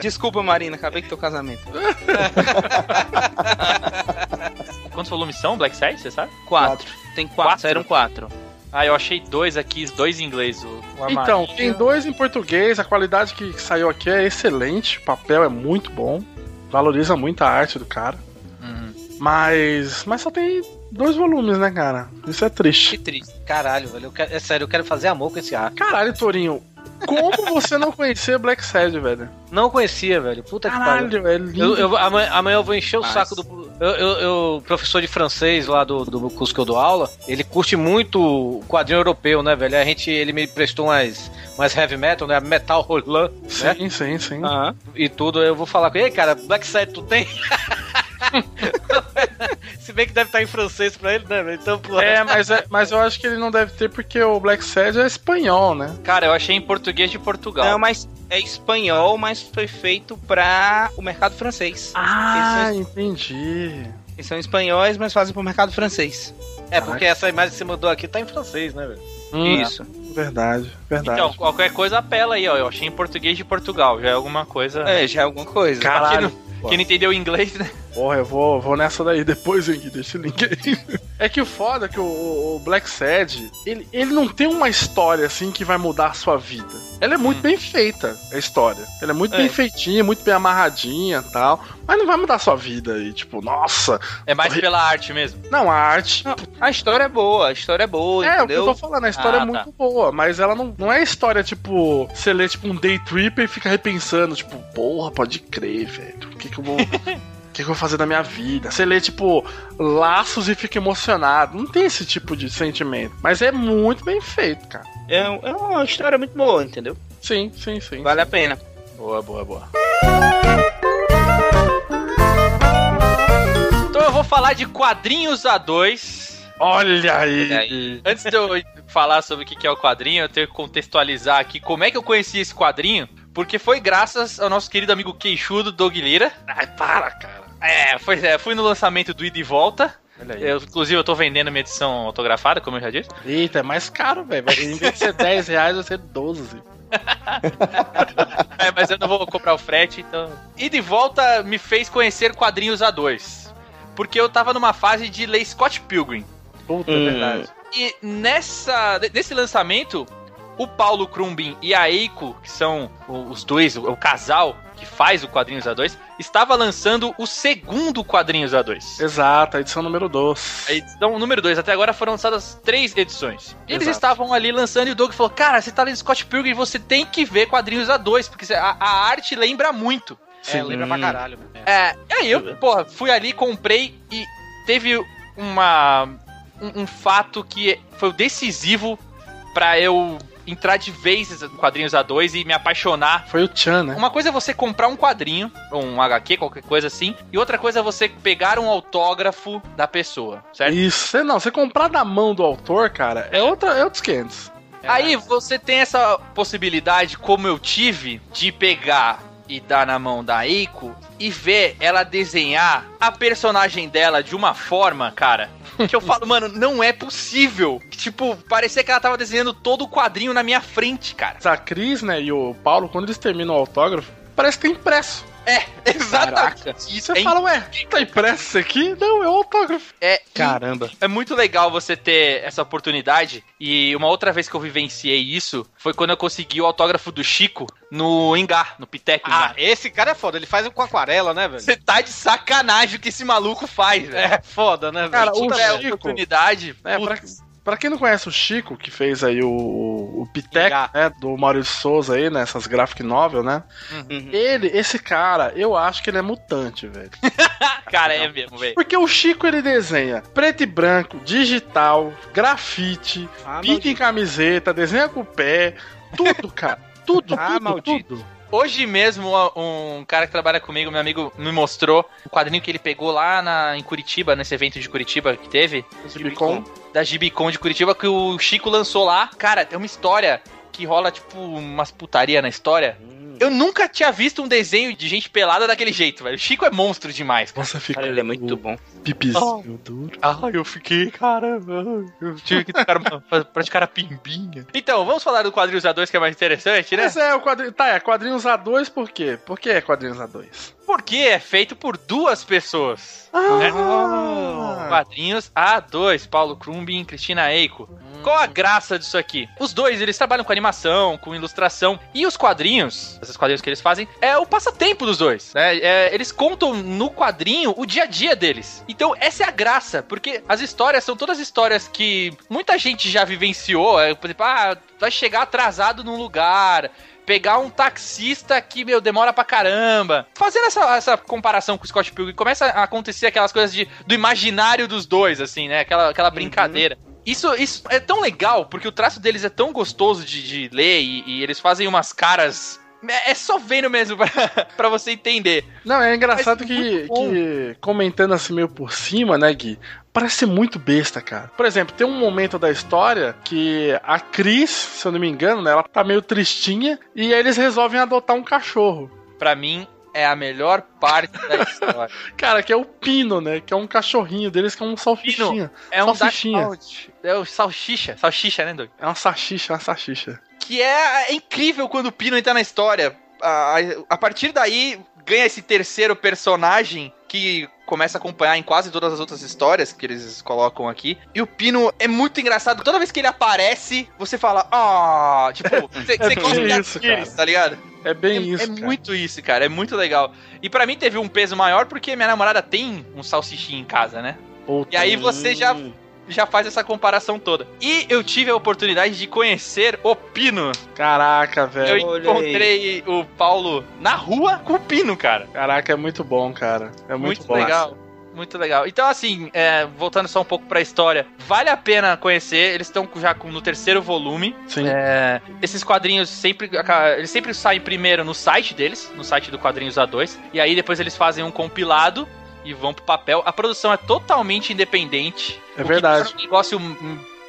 Desculpa, Marina, acabei com teu casamento. *laughs* Quantos volumes são, Black Side, você sabe? Quatro. Tem quatro, Quatro? saíram quatro. Ah, eu achei dois aqui, dois em inglês. O, o Então, tem dois em português, a qualidade que saiu aqui é excelente, o papel é muito bom, valoriza muito a arte do cara. Uhum. Mas. Mas só tem dois volumes, né, cara? Isso é triste. Que triste. Caralho, velho. Eu quero- é sério, eu quero fazer amor com esse ar. Caralho, Torinho, como você não conhecia Black Sad, velho? Não conhecia, velho. Puta que pariu. Caralho, lindo. Eu, eu- amanhã, amanhã eu vou encher o Mas- saco do. Eu, eu- eu- professor de francês lá do, do curso que eu dou aula, ele curte muito o quadrinho europeu, né, velho? A gente, ele me prestou umas, umas heavy metal, né? Metal roland, né? Sim, sim, sim. Aham. E tudo, eu vou falar com ele, "Ei, cara, Black Side tu tem? *laughs* *laughs* Se bem que deve estar em francês pra ele, né, velho? Então, pô. É, mas, é, mas eu acho que ele não deve ter porque o Black Sad é espanhol, né? Cara, eu achei em português de Portugal. Não, mas é espanhol, mas foi feito para o mercado francês. Ah, Eles entendi. são, eles são espanhóis, mas fazem para o mercado francês. É, porque essa imagem que você mandou aqui tá em francês, né, velho? Hum, Isso. Verdade, verdade. Então, qualquer coisa apela aí, ó. Eu achei em português de Portugal. Já é alguma coisa. É, já é alguma coisa. Caralho. Quem não entendeu inglês, né? Porra, eu vou, vou nessa daí depois, hein, que deixa o link aí. É que o foda é que o, o Black Sad, ele, ele não tem uma história assim que vai mudar a sua vida. Ela é muito bem feita, a história. Ela é muito É. bem feitinha, muito bem amarradinha e tal. Mas não vai mudar a sua vida aí, tipo, nossa. É mais pela arte mesmo. Não, a arte. A história é boa, a história é boa, É, o que eu entendeu? tô falando, a história Ah, é tá. muito boa, mas ela não, não é história, tipo, você lê tipo um day trip e fica repensando, tipo, porra, pode crer, velho. O que que eu vou. O *laughs* que, que eu vou fazer da minha vida? Você lê, tipo, laços e fica emocionado. Não tem esse tipo de sentimento. Mas é muito bem feito, cara. É, é uma história muito boa, entendeu? Sim, sim, sim. Vale a pena. Boa, boa, boa. Então eu vou falar de quadrinhos A2. Olha aí. Olha aí. Antes de eu falar sobre o que que é o quadrinho, eu tenho que contextualizar aqui como é que eu conheci esse quadrinho. Porque foi graças ao nosso querido amigo queixudo, Doug Lira. Ai, para, cara. É, foi, é, fui no lançamento do Ida e Volta. Eu, inclusive, eu tô vendendo minha edição autografada, como eu já disse. Eita, é mais caro, velho. Vai- Em vez de ser 10 reais, vai ser 12. *laughs* É, mas eu não vou comprar o frete, então. E Volta me fez conhecer quadrinhos A2. Porque eu tava numa fase de ler Scott Pilgrim. Puta, Hum. é verdade. E nessa, nesse lançamento, o Paulo Crumbin e a Eiko, que são os dois, o, casal que faz o Quadrinhos A2, estava lançando o segundo Quadrinhos A2. Exato, a edição número 2. A edição número 2, até agora foram lançadas três edições. Eles Exato. estavam ali lançando e o Doug falou: Cara, você tá lendo Scott Pilgrim, você tem que ver Quadrinhos A2, porque a, a arte lembra muito. É, lembra pra caralho. velho. É, e aí eu, porra, fui ali, comprei e teve uma um, um fato que foi o decisivo pra eu entrar de vez no quadrinhos A2 e me apaixonar. Foi o Chan, né? Uma coisa é você comprar um quadrinho, ou um HQ, qualquer coisa assim, e outra coisa é você pegar um autógrafo da pessoa, certo? Isso, não, você comprar da mão do autor, cara, é, outra, é outros 500. Aí você tem essa possibilidade, como eu tive, de pegar e dar na mão da Eiko e ver ela desenhar a personagem dela de uma forma, cara, que eu falo, mano, não é possível. Tipo, parecia que ela tava desenhando todo o quadrinho na minha frente, cara. A Cris, né, e o Paulo, quando eles terminam o autógrafo, parece que tá impresso. É, exatamente. E Isso você é fala, ué, tá impresso isso aqui? Não, é o autógrafo. É, Caramba. É muito legal você ter essa oportunidade. E uma outra vez que eu vivenciei isso foi quando eu consegui o autógrafo do Chico no Engar, no Pitec Ah, Engar. esse cara é foda. Ele faz com aquarela, né, velho? Você tá de sacanagem o que esse maluco faz, velho. É foda, né, velho? Cara, Se o tiver Chico- oportunidade, É, pra, pra quem não conhece o Chico, que fez aí o, o né, do Maurício Souza aí, nessas graphic novel, né? Uhum. Ele, esse cara, eu acho que ele é mutante, velho. *laughs* cara, é mesmo, velho. Porque o Chico, ele desenha preto e branco, digital, grafite, Ah, pinta em camiseta, desenha com o pé, tudo, cara. *laughs* Tudo, Ah, tudo, maldito. tudo. Hoje mesmo, um cara que trabalha comigo, meu amigo, me mostrou o quadrinho que ele pegou lá na, em Curitiba, nesse evento de Curitiba que teve. Gibicon. Da Gibicon de Curitiba, que o Chico lançou lá. Cara, tem uma história que rola, tipo, umas putaria na história. Eu nunca tinha visto um desenho de gente pelada daquele jeito, velho. O Chico é monstro demais. cara. Você fica Cara, ele é muito bom. pipizinho duro. Ah, eu fiquei, caramba. Eu tive que tocar uma- praticar a pimbinha. Então, vamos falar do quadrinhos A2 que é mais interessante, né? Mas é, o quadrinho. Tá, é quadrinhos A2 por quê? Por que é quadrinhos A2? Porque é feito por duas pessoas. Ah, Quadrinhos A2, Paulo Crumbin e Cristina Eiko. Qual a graça disso aqui? Os dois, eles trabalham com animação, com ilustração, e os quadrinhos, esses quadrinhos que eles fazem, é o passatempo dos dois, né? É, eles contam no quadrinho o dia a dia deles. Então, essa é a graça, porque as histórias são todas histórias que muita gente já vivenciou, é, por exemplo, ah, vai chegar atrasado num lugar, pegar um taxista que, meu, demora pra caramba. Fazendo essa, essa comparação com o Scott Pilgrim, começa a acontecer aquelas coisas de, do imaginário dos dois, assim, né? Aquela, aquela brincadeira. Isso, isso é tão legal, porque o traço deles é tão gostoso de, de ler e, e eles fazem umas caras. É é só vendo mesmo *laughs* pra, pra você entender. Não, é engraçado que, que, comentando assim meio por cima, né, Gui? Parece ser muito besta, cara. Por exemplo, tem um momento da história que a Cris, se eu não me engano, né, ela tá meio tristinha e aí eles resolvem adotar um cachorro. Pra mim, é a melhor parte da *laughs* história. Cara, que é o Pino, né? Que é um cachorrinho deles que é um salsichinha. É um salsichinha. É o salsicha. Salsicha, né, Doug? É uma salsicha, uma salsicha. Que é, é incrível quando o Pino entra na história. A, a partir daí, ganha esse terceiro personagem que começa a acompanhar em quase todas as outras histórias que eles colocam aqui. E o Pino é muito engraçado. Toda vez que ele aparece, você fala, ah, tipo, *laughs* você É gosta de isso, Aquiles, tá ligado? É bem É, isso, é cara. muito isso, cara. É muito legal. E pra mim teve um peso maior porque minha namorada tem um salsichinho em casa, né? Puta. E aí você já, já faz essa comparação toda. E eu tive a oportunidade de conhecer o Pino. Caraca, velho. Eu encontrei o Paulo na rua com o Pino, cara. Caraca, é muito bom, cara. É muito, Muito bom. legal. Muito legal. Então, assim, é, voltando só um pouco pra história, vale a pena conhecer. Eles estão já no terceiro volume. Sim. É, esses quadrinhos sempre. Eles sempre saem primeiro no site deles, no site do Quadrinhos A2. E aí depois eles fazem um compilado e vão pro papel. A produção é totalmente independente. É o verdade. Que torna o negócio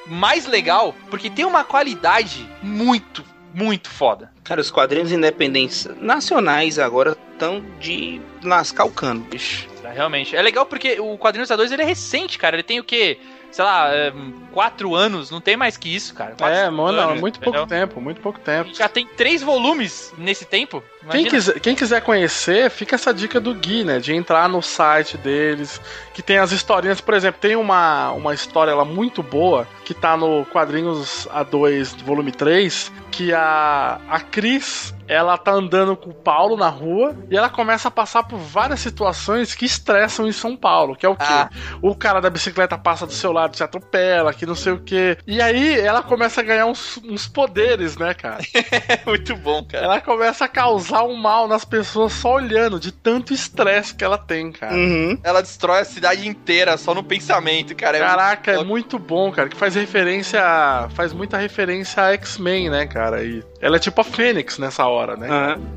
mais legal, porque tem uma qualidade muito, muito foda. Cara, os quadrinhos independentes nacionais agora estão de lascar o cano, bicho. Tá, Realmente. É legal porque o Quadrinhos A2 ele é recente, cara. Ele tem o quê? Sei lá, é, quatro anos, não tem mais que isso, cara. Quatro, É, mano, anos, muito entendeu? pouco tempo, muito pouco tempo. Já tem três volumes nesse tempo. Quem quiser, quem quiser conhecer, fica essa dica do Gui, né? De entrar no site deles, que tem as historinhas. Por exemplo, tem uma, uma história lá muito boa, que tá no Quadrinhos A2, volume 3, que a, a Cris, ela tá andando com o Paulo na rua, e ela começa a passar por várias situações que estressam em São Paulo, que é o quê? Ah. O cara da bicicleta passa do seu lado, te atropela, que não sei o quê. E aí ela começa a ganhar uns, uns poderes, né, cara? *laughs* Muito bom, cara. Ela começa a causar um mal nas pessoas só olhando, de tanto estresse que ela tem, cara. Uhum. Ela destrói a cidade inteira só no pensamento, cara. É Caraca, é muito- muito bom, cara. Que faz referência. a- Faz muita referência a X-Men, né, cara? E ela é tipo a Fênix nessa hora, né?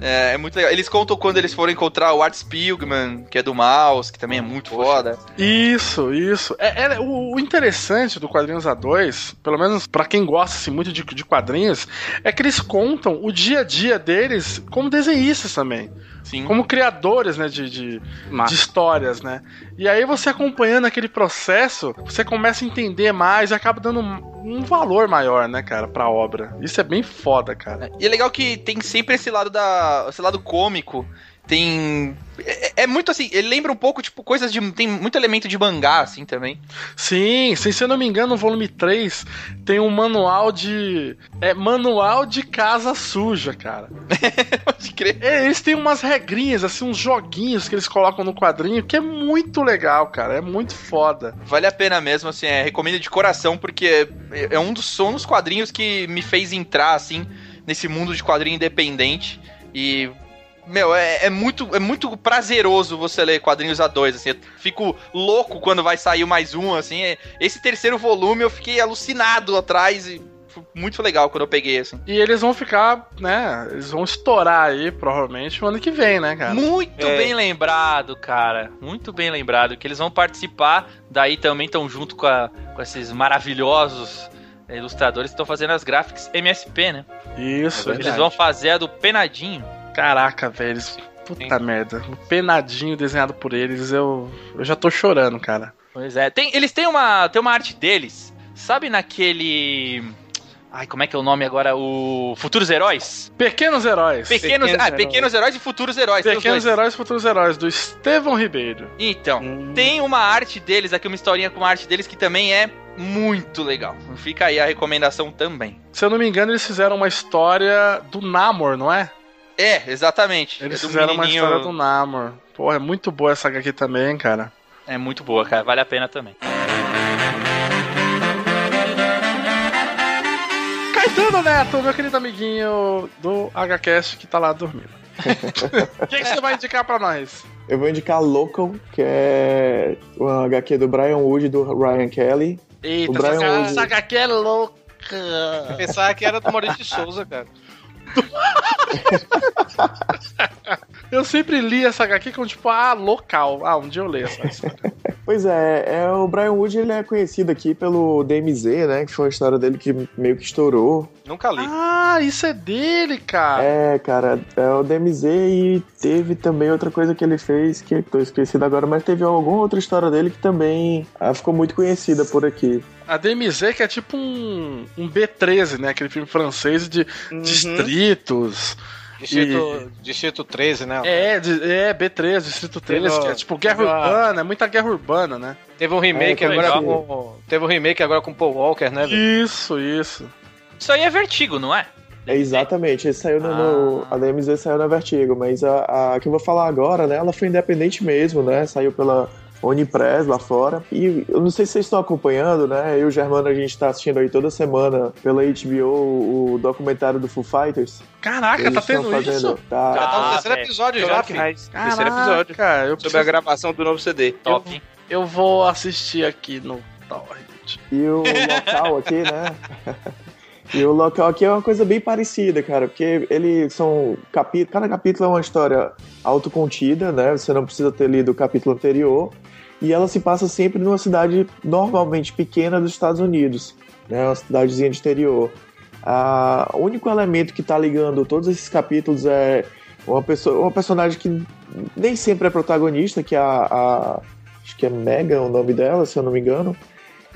É, é muito legal. Eles contam quando eles foram encontrar o Art Spiegelman, que é do Mouse, que também é muito foda. Isso, isso. É, é- o, o interessante do Quadrinhos A2, pelo menos pra quem gosta assim, muito de, de quadrinhos, é que eles contam o dia a dia deles como desenhistas também. Sim. Como criadores, né, de, de, de histórias, né? E aí você acompanhando aquele processo, você começa a entender mais e acaba dando um, valor maior, né, cara, pra obra. Isso é bem foda, cara. E é legal que tem sempre esse lado da. esse lado cômico. Tem. É, é muito assim, ele lembra um pouco, tipo, coisas de. Tem muito elemento de mangá, assim, também. Sim, sim, se eu não me engano, no volume 3 tem um manual de. É manual de casa suja, cara. *laughs* Pode crer. É, eles têm umas regrinhas, assim, uns joguinhos que eles colocam no quadrinho que é muito legal, cara. É muito foda. Vale a pena mesmo, assim, é, recomendo de coração, porque é, é um dos, dos quadrinhos que me fez entrar, assim, nesse mundo de quadrinho independente. E. Meu, é, é muito, é muito prazeroso você ler quadrinhos a dois, assim. Eu fico louco quando vai sair mais um, assim. é- Esse terceiro volume eu fiquei alucinado atrás e foi muito legal quando eu peguei, assim. E eles vão ficar, né? Eles vão estourar aí, provavelmente, no ano que vem, né, cara? Muito É. bem lembrado, cara. Muito bem lembrado. Que eles vão participar. Daí também estão junto com, a- com esses maravilhosos eh, ilustradores que estão fazendo as gráficas MSP, né? Isso, Eles verdade. vão fazer a do Penadinho. Caraca, velho. eles- Puta merda. O penadinho desenhado por eles, eu, eu já tô chorando, cara. Pois é. Tem, eles têm uma, tem uma arte deles. Sabe naquele. Ai, como é que é o nome agora? O Futuros Heróis? Pequenos Heróis. Pequenos, ah, Pequenos Heróis e Futuros Heróis. Pequenos. Heróis e Futuros Heróis, do Estevão Ribeiro. Então, tem uma arte deles aqui, uma historinha com uma arte deles que também é muito legal. Fica aí a recomendação também. Se eu não me engano, eles fizeram uma história do Namor, não é? É, exatamente. Eles é fizeram uma menininho- história do Namor. Pô, é muito boa essa HQ também, cara. É muito boa, cara. Vale a pena também. Caetano Neto, meu querido amiguinho do HCast que tá lá dormindo. *laughs* O que, que você vai indicar pra nós? Eu vou indicar Local, que é uma HQ do Brian Wood e do Ryan Kelly. Eita, o Brian essa, Wood... essa HQ é louca. Pensava que era do Maurício de Souza, cara. Eu sempre li essa HQ como tipo, ah, local. Ah, um dia eu leio essa história. Pois é, é, o Brian Wood ele é conhecido aqui pelo DMZ, né? Que foi uma história dele que meio que estourou. Nunca li. Ah, isso é dele, cara. É, cara, é o DMZ e teve também outra coisa que ele fez que eu tô esquecido agora, mas teve alguma outra história dele que também ah, ficou muito conhecida por aqui. A DMZ que é tipo um, um B13, né? Aquele filme francês de distritos. Distrito, Distrito 13, né? É, é, B13, Distrito 13, que é tipo guerra Teve urbana, é muita guerra urbana, né? Teve um remake É, agora legal. com. Teve um remake agora com Paul Walker, né? velho? Isso, isso. Isso aí é vertigo, não é? É exatamente, ele saiu no, no- a DMZ saiu na Vertigo, mas a, a que eu vou falar agora, né, ela foi independente mesmo, né, saiu pela Unipress lá fora, e eu não sei se vocês estão acompanhando, né, eu e o Germano a gente tá assistindo aí toda semana pela HBO o documentário do Foo Fighters. Caraca, Eles tá tendo fazendo- isso? Tá. Já tá no Ah, terceiro episódio já, filho. Terceiro episódio. Caraca, eu Sobre preciso- a gravação do novo CD. Top. Eu vou assistir aqui no Torrent. E o local aqui, né? *laughs* E o local aqui é uma coisa bem parecida, cara, porque eles são capítulos, cada capítulo é uma história autocontida, né? Você não precisa ter lido o capítulo anterior. E ela se passa sempre numa cidade normalmente pequena dos Estados Unidos, né? Uma cidadezinha de interior. Ah, o único elemento que tá ligando todos esses capítulos é uma pessoa, uma personagem que nem sempre é protagonista, que é a, a acho que é Megan o nome dela, se eu não me engano.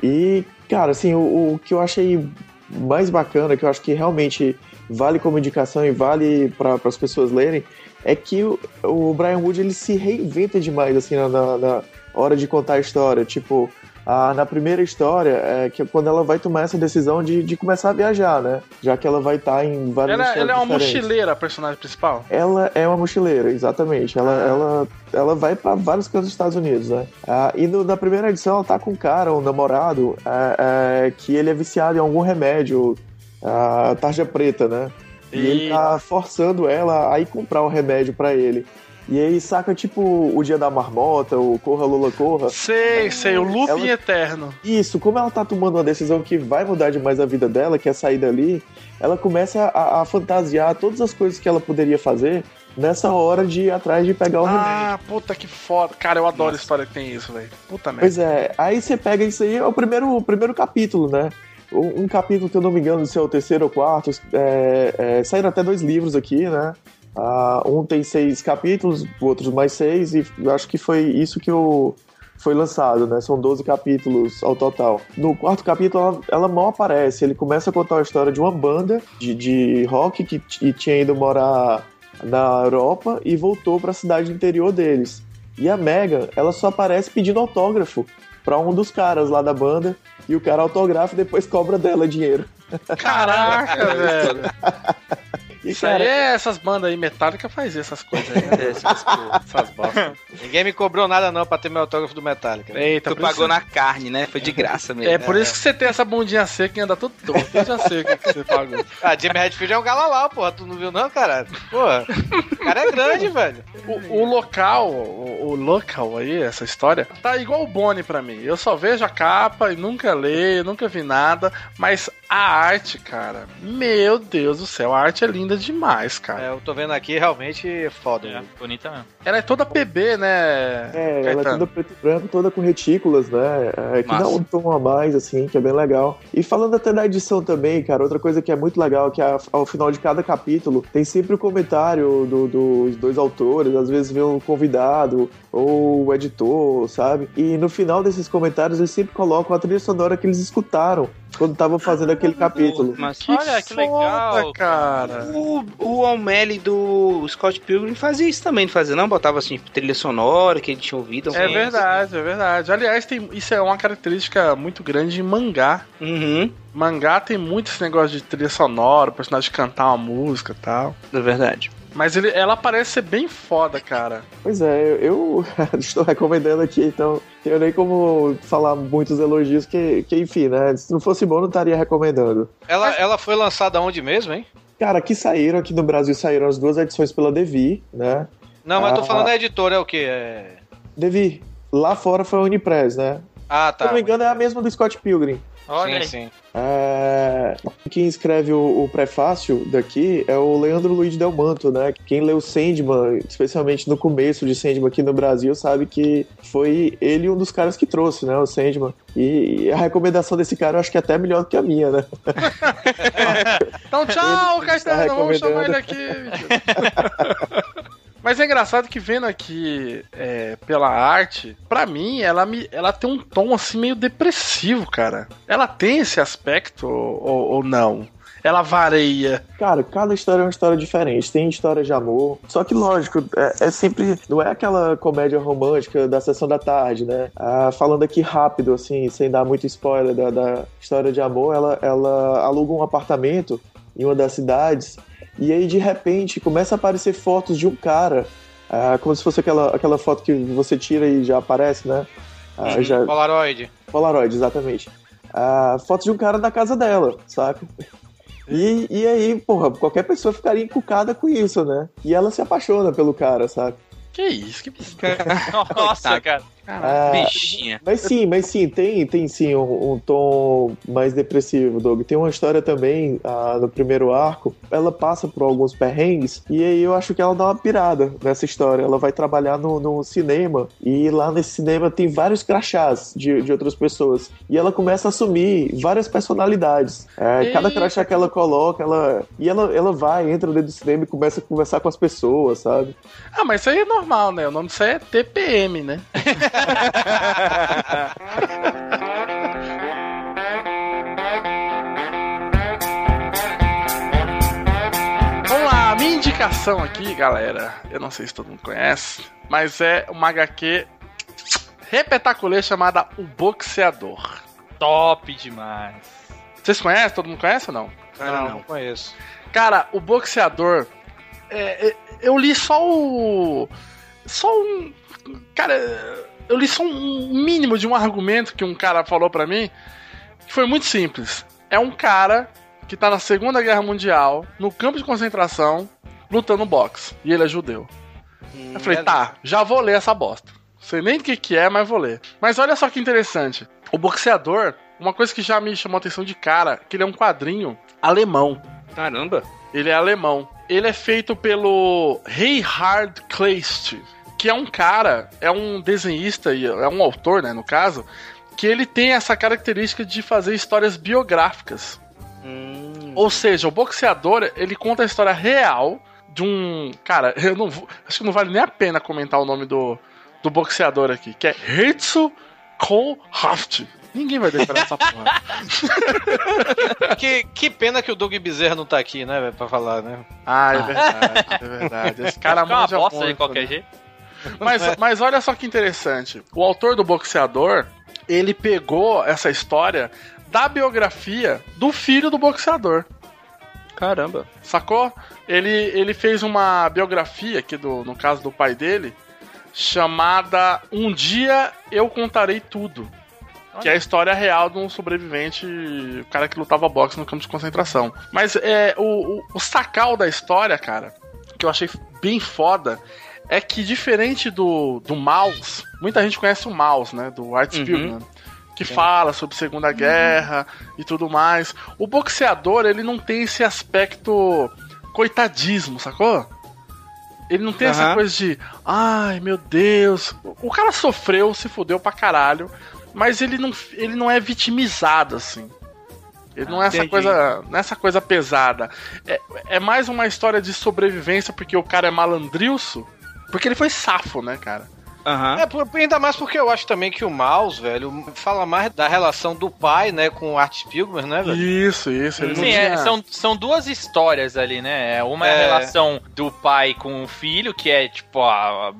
E, cara, assim, o, o que eu achei mais bacana, que eu acho que realmente vale como indicação e vale para as pessoas lerem, é que o, o Brian Wood ele se reinventa demais assim na, na- na hora de contar a história. Tipo, a- na primeira história, é que é quando ela vai tomar essa decisão de, de começar a viajar, né? Já que ela vai estar em vários Ela, ela é uma diferentes. mochileira, a personagem principal. Ela é uma mochileira, exatamente. Ela, ela, ela vai para vários cantos dos Estados Unidos, né? Ah, e no- na primeira edição ela tá com um cara, um namorado, é, é, que ele é viciado em algum remédio, a tarja preta, né? E ele tá forçando ela a ir comprar o remédio para ele. E aí saca tipo o dia da marmota, o Corra Lula Corra. Sei, sei, o looping Ela- eterno. Isso, como ela tá tomando uma decisão que vai mudar demais a vida dela, que é sair dali, ela começa a, a fantasiar todas as coisas que ela poderia fazer nessa hora de ir atrás de pegar o remédio. Ah, puta que foda. Cara, eu adoro história que tem isso, velho. Puta merda. Pois é, aí você pega isso aí, é o primeiro, o primeiro capítulo, né? Um, um capítulo que eu não me engano se é o terceiro ou quarto. É, é, saíram até dois livros aqui, né? Ah, um tem seis capítulos, o outro mais seis, e eu acho que foi isso que o, foi lançado, né? São 12 capítulos ao total. No quarto capítulo, ela, ela mal aparece. Ele começa a contar a história de uma banda de, de rock que t- tinha ido morar na Europa e voltou para a cidade interior deles. E a Megan, ela só aparece pedindo autógrafo para um dos caras lá da banda e o cara autografa e depois cobra dela dinheiro. Caraca, *laughs* velho. E, Isso aí é essas bandas aí, Metallica faz essas coisas aí. Né? *laughs* essas, essas bosta. Ninguém me cobrou nada não pra ter meu autógrafo do Metallica. né? Eita, Tu por isso- pagou na carne, né? Foi de graça mesmo. É por isso que você tem essa bundinha seca e anda tudo torto. Eu já sei o que, que você pagou. *laughs* Ah, Jimmy Redfield é um galalau, porra. Tu não viu não, caralho? Porra, o cara é grande, velho. O, o local, o, o local aí, essa história, tá igual o Bonnie pra mim. Eu só vejo a capa e nunca leio, nunca vi nada. Mas a arte, cara, meu Deus do céu, a arte é linda demais, cara. É, eu tô vendo aqui, realmente é foda. É, bonita mesmo. Ela é toda PB, né? É, ela é Caetano? toda preto e branco, toda com retículas, né? É, que Massa. dá um tom a mais, assim, que é bem legal. E falando até da edição também, cara, outra coisa que é muito legal é que ao final de cada capítulo tem sempre o comentário do- dos dois autores, às vezes vem um convidado ou o editor, sabe? E no final desses comentários eles sempre colocam a trilha sonora que eles escutaram quando tava fazendo aquele capítulo. Mas Olha que legal, cara. O, o O'Malley do Scott Pilgrim fazia isso também, não fazia não? Botava assim, trilha sonora que ele tinha ouvido. É verdade, é verdade. Aliás, tem, isso é uma característica muito grande em mangá. Uhum. Mangá tem muito esse negócio de trilha sonora, o personagem cantar uma música e tal. É verdade. Mas ele, ela parece ser bem foda, cara. Pois é, eu, eu *laughs* estou recomendando aqui, então tenho nem como falar muitos elogios, que, que enfim, né? Se não fosse bom, não estaria recomendando. Ela, ela foi lançada onde mesmo, hein? Cara, aqui saíram, aqui no Brasil saíram as duas edições pela Devi, né? Não, mas eu tô falando da editora, é o quê? É... Devi, lá fora foi a Unipress, né? Ah, Se eu tá. não me engano, é a mesma do Scott Pilgrim. Olha sim, aí. sim. É, Quem escreve o, o prefácio daqui é o Leandro Luiz Del Manto, né? Quem leu Sandman, especialmente no começo de Sandman aqui no Brasil, sabe que foi ele um dos caras que trouxe, né? O Sandman. E a recomendação desse cara eu acho que é até melhor do que a minha, né? *laughs* Então, tchau, Caetano. está Vamos chamar ele aqui. *laughs* Mas é engraçado que vendo aqui é, pela arte, pra mim, ela, me, ela tem um tom assim meio depressivo, cara. Ela tem esse aspecto ou, ou não? Ela vareia. Cara, cada história é uma história diferente. Tem história de amor. Só que, lógico, é, é sempre. Não é aquela comédia romântica da sessão da tarde, né? Ah, falando aqui rápido, assim, sem dar muito spoiler da, da história de amor, ela, ela aluga um apartamento em uma das cidades. E aí, de repente, começa a aparecer fotos de um cara. ah, como se fosse aquela, aquela foto que você tira e já aparece, né? Uhum, já, Polaroid. Polaroid, exatamente. Foto de um cara na casa dela, saca? E, e aí, porra, qualquer pessoa ficaria encucada com isso, né? E ela se apaixona pelo cara, saca? Que isso, que *laughs* Nossa, cara. Ah, Bichinha. Mas sim, mas sim, tem, tem sim um, um tom mais depressivo, Doug. Tem uma história também ah, no primeiro arco. Ela passa por alguns perrengues e aí eu acho que ela dá uma pirada nessa história. Ela vai trabalhar no, no cinema e lá nesse cinema tem vários crachás de, de outras pessoas. E ela começa a assumir várias personalidades. É, cada crachá que ela coloca, ela. E ela, ela vai, entra dentro do cinema e começa a conversar com as pessoas, sabe? Ah, mas isso aí é normal, né? O nome disso aí é TPM, né? *laughs* Vamos lá, a minha indicação aqui, galera. Eu não sei se todo mundo conhece, mas é uma HQ repetaculê chamada O Boxeador. Top demais. Vocês conhecem? Todo mundo conhece ou não? não, não conheço. Cara, o boxeador. é, é, eu li só o. Só um. Cara, eu li só um mínimo de um argumento que um cara falou pra mim. Que foi muito simples. É um cara que tá na Segunda Guerra Mundial, no campo de concentração, lutando boxe. E ele é judeu. eu falei, tá, já vou ler essa bosta. Não sei nem o que, que é, mas vou ler. Mas olha só que interessante. O boxeador, uma coisa que já me chamou a atenção de cara, que ele é um quadrinho alemão. Caramba. Ele é alemão. Ele é feito pelo Reinhard Kleist, que é um cara, é um desenhista e é um autor, né, no caso, que ele tem essa característica de fazer histórias biográficas. Ou seja, o boxeador, ele conta a história real de um, cara, eu não vou, acho que não vale nem a pena comentar o nome do, do boxeador aqui, que é Herzl Kohlhaft. Ninguém vai decorar essa porra. que, que pena que o Doug Bezerra não tá aqui, né, velho, pra falar, né? Ah, é verdade, é verdade. Esse cara Fica uma bosta de qualquer né? jeito. *laughs* Mas, mas olha só que interessante. O autor do boxeador, ele pegou essa história da biografia do filho do boxeador. Caramba. Sacou? Ele, ele fez uma biografia aqui do, no caso do pai dele, chamada Um Dia Eu Contarei Tudo. Que é a história real de um sobrevivente, o cara que lutava boxe no campo de concentração. Mas é o, o, o sacal da história, cara, que eu achei bem foda, é que diferente do, do Mouse, muita gente conhece o Mouse, né? Do Art Uhum. Spiegelman, que fala sobre Segunda Guerra e tudo mais. O boxeador, ele não tem esse aspecto coitadismo, sacou? Ele não tem essa Aham. coisa de, ai meu Deus, o cara sofreu, se fudeu pra caralho, mas ele não, ele não é vitimizado assim. Ele não é essa Entendi. coisa, não é essa coisa pesada. É, é mais uma história de sobrevivência porque o cara é malandrilso, porque ele foi safo, né, cara? Aham. É, por- ainda mais porque eu acho também que o Mouse, velho, fala mais da relação do pai, né, com o Art Spielberg, né, velho? Isso, isso. Ele não Sim, é, tinha- são, são duas histórias ali, né? Uma é a É. relação do pai com o filho, que é tipo a-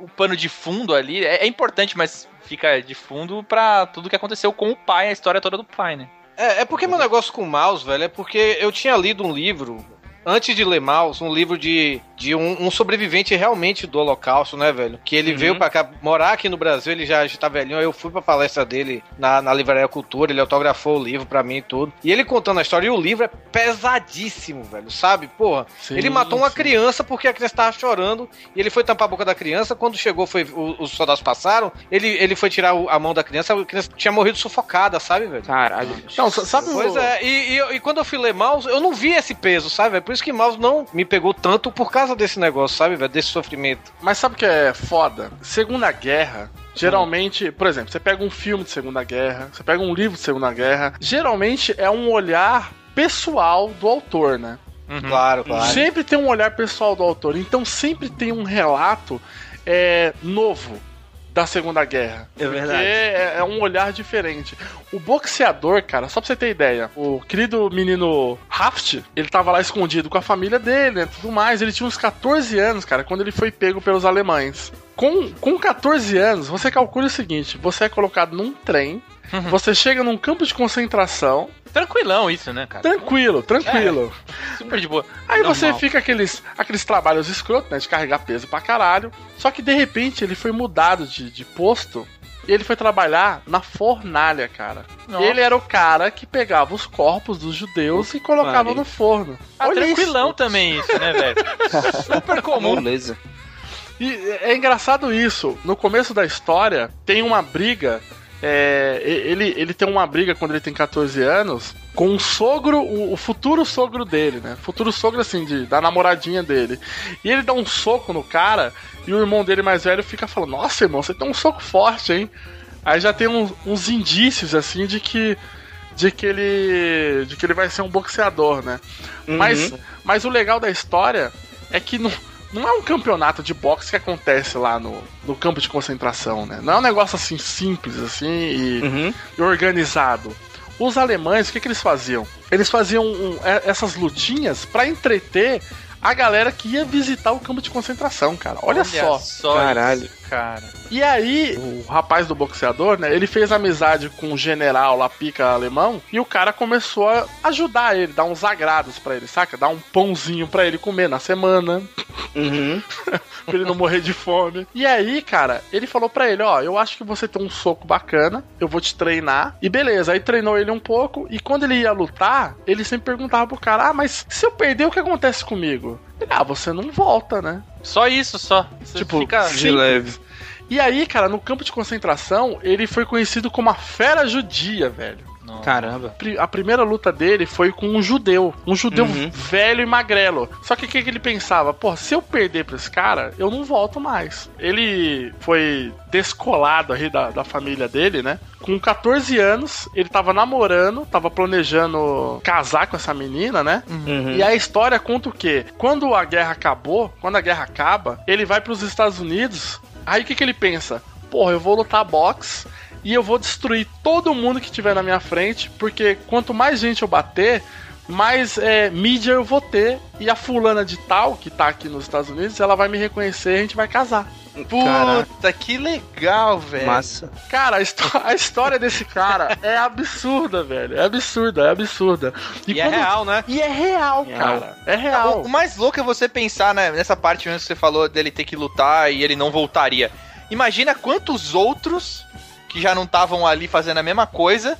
o pano de fundo ali. É, é importante, mas fica de fundo pra tudo que aconteceu com o pai, a história toda do pai, né? É, é porque meu negócio com o Mouse, velho, é porque eu tinha lido um livro, antes de ler Mouse, um livro de, de um, um sobrevivente realmente do Holocausto, né, velho? Que ele Uhum. veio pra cá morar aqui no Brasil, ele já, já tá velhinho, aí eu fui pra palestra dele na, na Livraria Cultura, ele autografou o livro pra mim e tudo. E ele contando a história, e o livro é pesadíssimo, velho, sabe? Porra, Sim, ele matou uma sim. criança porque a criança tava chorando e ele foi tampar a boca da criança. Quando chegou, foi o- os soldados passaram, ele, ele foi tirar o- a mão da criança, a criança tinha morrido sufocada, sabe, velho? Caralho. Não, sa- sabe Pois o... é, e, e- e quando eu fui ler Mouse, eu não vi esse peso, sabe? velho? Isso que Mouse não me pegou tanto por causa desse negócio, sabe, velho? Desse sofrimento. Mas sabe o que é foda? Segunda Guerra, geralmente, por exemplo, você pega um filme de Segunda Guerra, você pega um livro de Segunda Guerra, geralmente é um olhar pessoal do autor, né? Claro, claro. Sempre tem um olhar pessoal do autor, então sempre tem um relato é, novo da Segunda Guerra. É verdade. Porque é, é um olhar diferente. O boxeador, cara, só pra você ter ideia, o querido menino Raft, ele tava lá escondido com a família dele, né, tudo mais. Ele tinha uns 14 anos, cara, quando ele foi pego pelos alemães. Com, com 14 anos, você calcula o seguinte: você é colocado num trem, você chega num campo de concentração, Tranquilão isso, né, cara? tranquilo, tranquilo. Super de boa. Aí você Normal. fica aqueles, aqueles trabalhos escrotos, né? De carregar peso pra caralho. Só que de repente ele foi mudado de, de posto e ele foi trabalhar na fornalha, cara. Nossa. Ele era o cara que pegava os corpos dos judeus e colocava no forno. Ah, Olha tranquilão isso. também isso, né, velho? *laughs* Super comum. Beleza. E é engraçado isso. No começo da história, tem uma briga. É, ele, ele tem uma briga quando ele tem 14 anos com o sogro, o, o futuro sogro dele, né? Futuro sogro, assim, de, da namoradinha dele. E ele dá um soco no cara e o irmão dele mais velho fica falando: Nossa, irmão, você tem um soco forte, hein? Aí já tem uns, uns indícios, assim, de que. De que ele. De que ele vai ser um boxeador, né? Mas, mas o legal da história é que não, não é um campeonato de boxe que acontece lá no, no campo de concentração, né? Não é um negócio assim simples assim e, Uhum. e organizado. Os alemães, o que, que eles faziam? Eles faziam um- é- essas lutinhas pra entreter a galera que ia visitar o campo de concentração, cara. Olha, só. Caralho. Cara. E aí, o rapaz do boxeador, né? Ele fez amizade com um general lá, pica alemão, e o cara começou a ajudar ele, dar uns agrados pra ele, saca? Dar um pãozinho pra ele comer na semana, Uhum. *laughs* pra ele não morrer de fome. E aí, cara, ele falou pra ele: Ó, eu acho que você tem um soco bacana, eu vou te treinar. E beleza, aí treinou ele um pouco, e quando ele ia lutar, ele sempre perguntava pro cara: Ah, mas se eu perder, o que acontece comigo? Ele, ah, você não volta, né? Só isso, só. Você Tipo, fica... De leve. E aí, cara, no campo de concentração, ele foi conhecido como a fera judia, velho. Não. Caramba. A primeira luta dele foi com um judeu. Um judeu Uhum. velho e magrelo. Só que o que, que ele pensava? Pô, se eu perder pra esse cara, eu não volto mais. Ele foi descolado aí da, da família dele, né? Com 14 anos, ele tava namorando, tava planejando casar com essa menina, né? Uhum. E a história conta o quê? Quando a guerra acabou, quando a guerra acaba, ele vai pros Estados Unidos. Aí o que, que ele pensa? Porra, eu vou lutar boxe e eu vou destruir todo mundo que tiver na minha frente, porque quanto mais gente eu bater, mais é, mídia eu vou ter. E a fulana de tal, que tá aqui nos Estados Unidos, ela vai me reconhecer e a gente vai casar. Puta, que legal, velho. Massa. Cara, a, a história desse cara é absurda, velho. É absurda, é absurda. E, é real, né? E é real, cara. É real. O, o mais louco é você pensar né, nessa parte mesmo que você falou dele ter que lutar e ele não voltaria. Imagina quantos outros que já não estavam ali fazendo a mesma coisa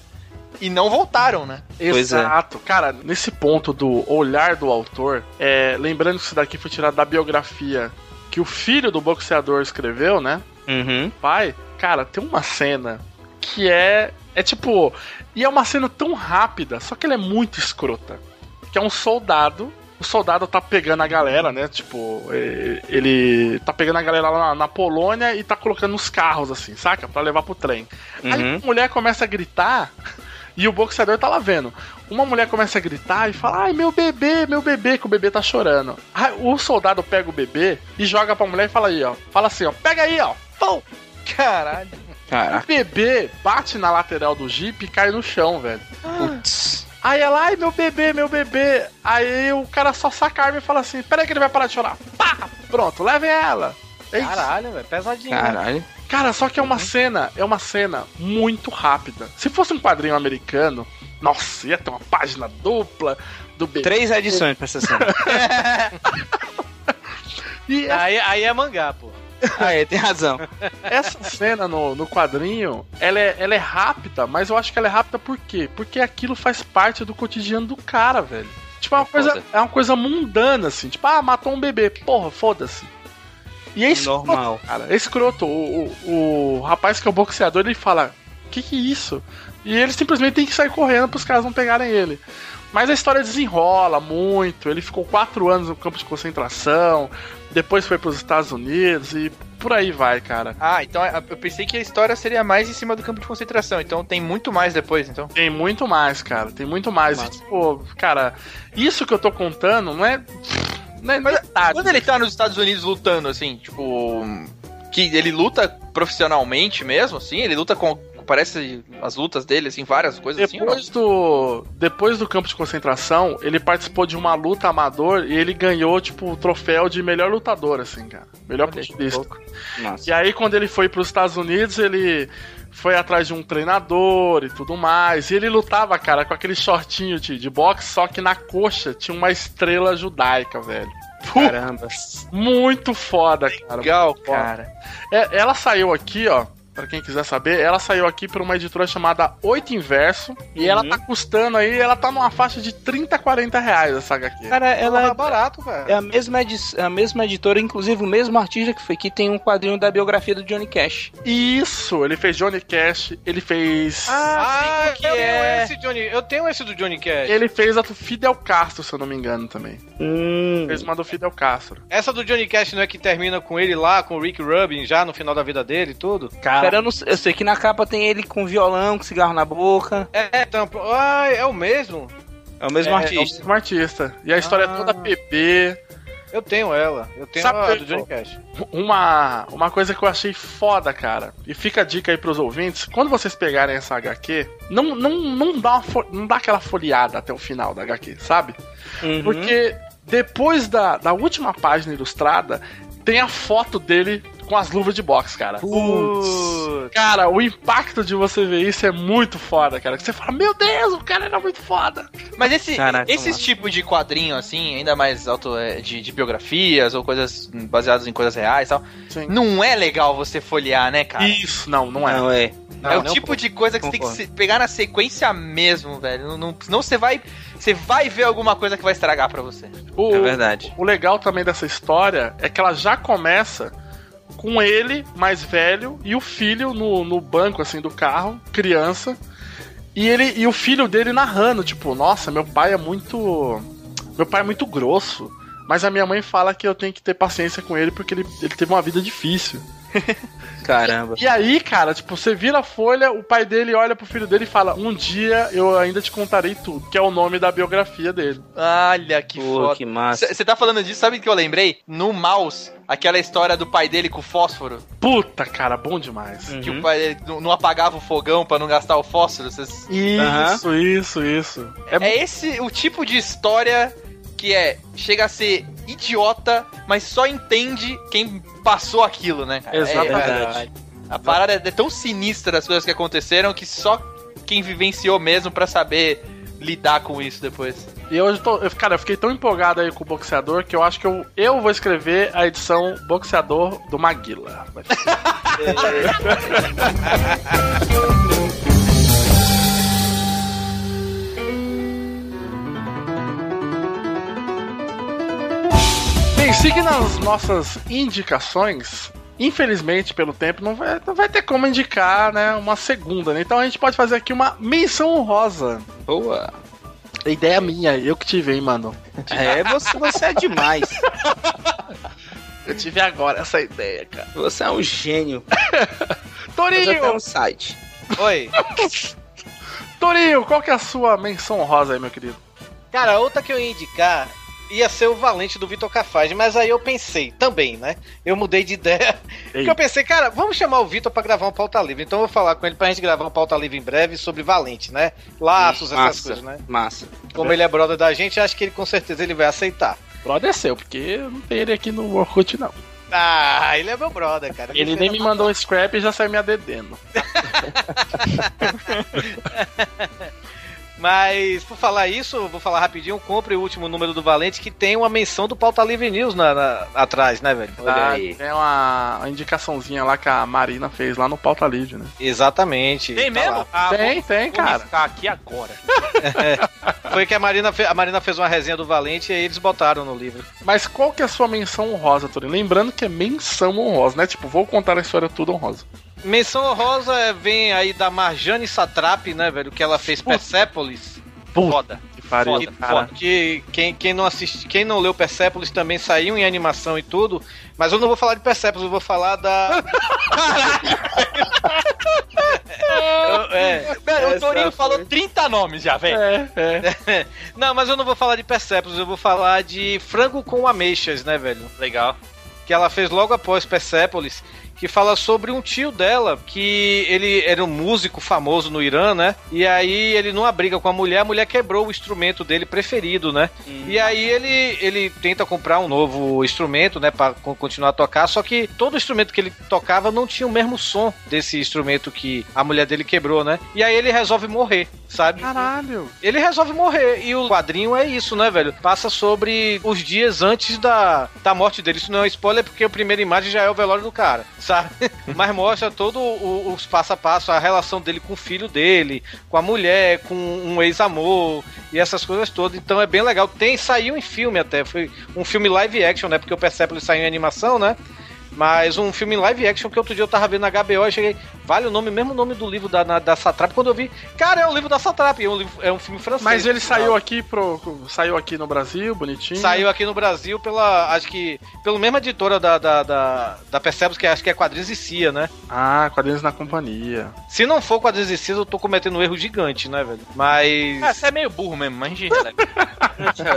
e não voltaram, né? Pois é. Exato. Cara, nesse ponto do olhar do autor, é, lembrando que isso daqui foi tirado da biografia que o filho do boxeador escreveu, né? Uhum. Pai, cara, tem uma cena que é. É tipo. E é uma cena tão rápida, só que ela é muito escrota. Que é um soldado. O soldado tá pegando a galera, né? Tipo, ele tá pegando a galera lá na, na Polônia e tá colocando nos carros, assim, saca? Pra levar pro trem. Aí Uhum. a mulher começa a gritar *laughs* e o boxeador tá lá vendo. Uma mulher começa a gritar e fala: Ai, meu bebê, meu bebê, que o bebê tá chorando. Aí o soldado pega o bebê e joga pra mulher e fala aí, ó. Fala assim, ó, pega aí, ó. Pô! Caralho. O bebê bate na lateral do Jeep e cai no chão, velho. Aí ela, ai meu bebê, meu bebê. Aí o cara só saca a arma e fala assim: peraí que ele vai parar de chorar. Pá! Pronto, levem ela. É. Caralho, velho, pesadinho. né? Cara, só que é uma cena, é uma cena muito rápida. Se fosse um quadrinho americano, nossa, ia ter uma página dupla do bebê. Três edições pra essa cena. *laughs* *laughs* E Aí, aí é mangá, pô. Ah, é, tem razão. essa cena no, no quadrinho, ela é, ela é rápida, mas eu acho que ela é rápida por quê? Porque aquilo faz parte do cotidiano do cara, velho. Tipo, é uma coisa, é uma coisa mundana, assim. Tipo, ah, matou um bebê. Porra, foda-se. E é escroto, Normal. cara. É escroto. O, o, o rapaz que é o boxeador, ele fala: Que que é isso? E ele simplesmente tem que sair correndo pros caras não pegarem ele. Mas a história desenrola muito. Ele ficou quatro anos no campo de concentração. Depois foi pros Estados Unidos e por aí vai, cara. Ah, então eu pensei que a história seria mais em cima do campo de concentração. Então tem muito mais depois, então. Tem muito mais, cara. Tem muito mais. E, tipo, cara, isso que eu tô contando não é. Não é Mas metade. quando ele tá nos Estados Unidos lutando, assim, tipo. Que ele luta profissionalmente mesmo, assim? Ele luta com. Parece as lutas dele, assim, várias coisas assim. Depois do, depois do campo de concentração, ele participou de uma luta amador e ele ganhou, tipo, o troféu de melhor lutador, assim, cara. Melhor pugilista. E aí, quando ele foi pros Estados Unidos, ele foi atrás de um treinador e tudo mais. E ele lutava, cara, com aquele shortinho de, de boxe, só que na coxa tinha uma estrela judaica, velho. Caramba. muito foda, cara. Legal, foda. cara. É, ela saiu aqui, ó. Pra quem quiser saber, ela saiu aqui por uma editora chamada Oito Inverso. E ela tá custando aí, ela tá numa faixa de 30, 40 reais essa HQ. Cara, ela é, barato, velho. é a mesma, edi a mesma editora, inclusive o mesmo artista que foi que tem um quadrinho da biografia do Johnny Cash. Isso, ele fez Johnny Cash, ele fez. Ah, que eu é. tenho esse Johnny. Eu tenho esse do Johnny Cash. Ele fez a do Fidel Castro, se eu não me engano, também. Hum. Fez uma do Fidel Castro. Essa do Johnny Cash não é que termina com ele lá, com o Rick Rubin, já no final da vida dele e tudo? Cara, eu, não sei- eu sei que na capa tem ele com violão, com cigarro na boca. É, então, ah, é o mesmo? É o mesmo É, é o artista. mesmo artista. E a história é toda PP. Eu tenho ela. Eu tenho Sabe a do Johnny Cash. Uma, uma coisa que eu achei foda, cara. E fica a dica aí pros ouvintes: quando vocês pegarem essa HQ, não, não, não, dá, uma não dá aquela folheada até o final da HQ, sabe? Uhum. Porque depois da, da última página ilustrada, tem a foto dele com as luvas de boxe, cara. Putz. Cara, o impacto de você ver isso é muito foda, cara. Que você fala, meu Deus, o cara era muito foda. Mas esse, Caraca, esses tipos de quadrinho, assim, ainda mais auto, é, de, de biografias ou coisas baseadas em coisas reais e tal, Sim. não é legal você folhear, né, cara? Isso, não, não é. Não, é. é o não, tipo pô. de coisa que você tem que Concordo. se- pegar na sequência mesmo, velho. Não, não- senão você vai, você vai ver alguma coisa que vai estragar pra você. O, É verdade. o legal também dessa história é que ela já começa com ele mais velho e o filho no, no banco assim do carro, criança. E ele e o filho dele narrando, tipo, nossa, meu pai é muito meu pai é muito grosso, mas a minha mãe fala que eu tenho que ter paciência com ele porque ele, ele teve uma vida difícil. *laughs* Caramba. E aí, cara, tipo, você vira a folha, o pai dele olha pro filho dele e fala: "Um dia eu ainda te contarei tudo", que é o nome da biografia dele. Olha que Pô, foda. que massa. Você tá falando disso, sabe o que eu lembrei? No Mouse, aquela história do pai dele com o fósforo. Puta, cara, bom demais. Que Uhum. o pai dele não, apagava o fogão pra não gastar o fósforo. Cês- Isso, isso, isso. É, esse o tipo de história que é chega a ser idiota, mas só entende quem passou aquilo, né? cara? Exatamente. É, a parada é tão sinistra as coisas que aconteceram que só quem vivenciou mesmo pra saber lidar com isso depois. E hoje, eu tô, eu- cara, eu fiquei tão empolgado aí com o boxeador que eu acho que eu, eu vou escrever a edição boxeador do Maguila. *laughs* Bem, seguindo as nossas indicações, infelizmente pelo tempo não vai, não vai ter como indicar, né, uma segunda, né? Então a gente pode fazer aqui uma menção honrosa. Boa. A ideia é minha, eu que tive, hein, mano. É, você, você é demais. Eu tive agora essa ideia, cara. Você é um gênio. Torinho! Um site. Oi. Torinho, qual que é a sua menção honrosa aí, meu querido? Cara, outra que eu ia indicar ia ser o Valente do Vitor Cafage, mas aí eu pensei também, né? Eu mudei de ideia. *laughs* Porque eu pensei, cara, vamos chamar o Vitor pra gravar um pauta livre. Então eu vou falar com ele pra gente gravar um pauta livre em breve sobre Valente, né? Laços, essas Massa, coisas, né? Massa. Como ele é brother da gente, acho que ele com certeza ele vai aceitar. Brother é seu, porque não tem ele aqui no Orkut, não. Ah, ele é meu brother, cara. Ele nem me mandou um scrap e já saiu me adedendo. *laughs* *laughs* Mas, por falar isso, vou falar rapidinho. Compre o último número do Valente que tem uma menção do Pauta Livre News na, na- atrás, né, velho? Tá, tem uma, uma indicaçãozinha lá que a Marina fez lá no Pauta Livre, né? Exatamente. Tem Tá mesmo? Ah, tem, vou- tem, vou cara. aqui agora. *laughs* Foi que a Marina, fe- a Marina fez uma resenha do Valente e aí eles botaram no livro. Mas qual que é a sua menção honrosa, Torinho? Lembrando que é menção honrosa, né? Tipo, vou contar a história tudo honrosa. Menção honrosa é- vem aí da Marjane Satrap, né, velho? Que ela fez Persepolis. Foda. Que pariu, Que, cara. que quem, quem não assiste, quem não leu Persepolis também saiu em animação e tudo. Mas eu não vou falar de Persepolis, eu vou falar da. *laughs* Eu- é, Velho, o essa Torinho foi- falou 30 nomes já, velho. É, é. *laughs* Não, mas eu não vou falar de Persepolis, eu vou falar de Frango com Ameixas, né, velho? Legal. Que ela fez logo após Persepolis, que fala sobre um tio dela, que ele era um músico famoso no Irã, né? E aí ele numa briga com a mulher, a mulher quebrou o instrumento dele preferido, né? E aí ele, ele tenta comprar um novo instrumento, né, para continuar a tocar, só que todo instrumento que ele tocava não tinha o mesmo som desse instrumento que a mulher dele quebrou, né? E aí ele resolve morrer, sabe? Caralho. Ele resolve morrer. E o quadrinho é isso, né, velho? Passa sobre os dias antes da, da morte dele. Isso não é um spoiler porque a primeira imagem já é o velório do cara, sabe? *laughs* Mas mostra todo o- os passo a passo, a relação dele com o filho dele, com a mulher, com um ex-amor e essas coisas todas. Então é bem legal. Tem, saiu em filme até. Foi um filme live action, né? Porque o Persepolis saiu em animação, né? Mas um filme live action que outro dia eu tava vendo na HBO e cheguei. Vale o nome, mesmo nome do livro da, na- da Satrap. Quando eu vi, cara, é o livro da Satrap. É um, livro- é um filme francês. Mas ele saiu aqui pro. Saiu aqui no Brasil, bonitinho. Saiu aqui no Brasil pela. Acho que. Pela mesma editora da, da, da, da Persepolis, que acho que é Quadrinhos e Cia, né? Ah, quadrinhos na companhia. Se não for Quadrinhos e Cia, eu tô cometendo um erro gigante, né, velho? Mas. Ah, você é meio burro mesmo, mas a gente releva.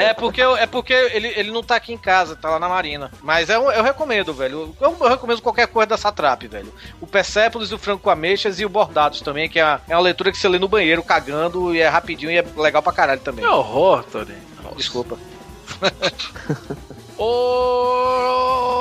É porque, é porque ele, ele não tá aqui em casa, tá lá na Marina. Mas eu, eu recomendo, velho. Eu, eu recomendo qualquer coisa da Satrap, velho. O Persepolis, o Franco com Ameixas e o Bordados também, que é, uma- é uma leitura que você lê no banheiro, cagando, e é rapidinho e é legal pra caralho também. Que horror, Torinho. Desculpa. *laughs* Ô.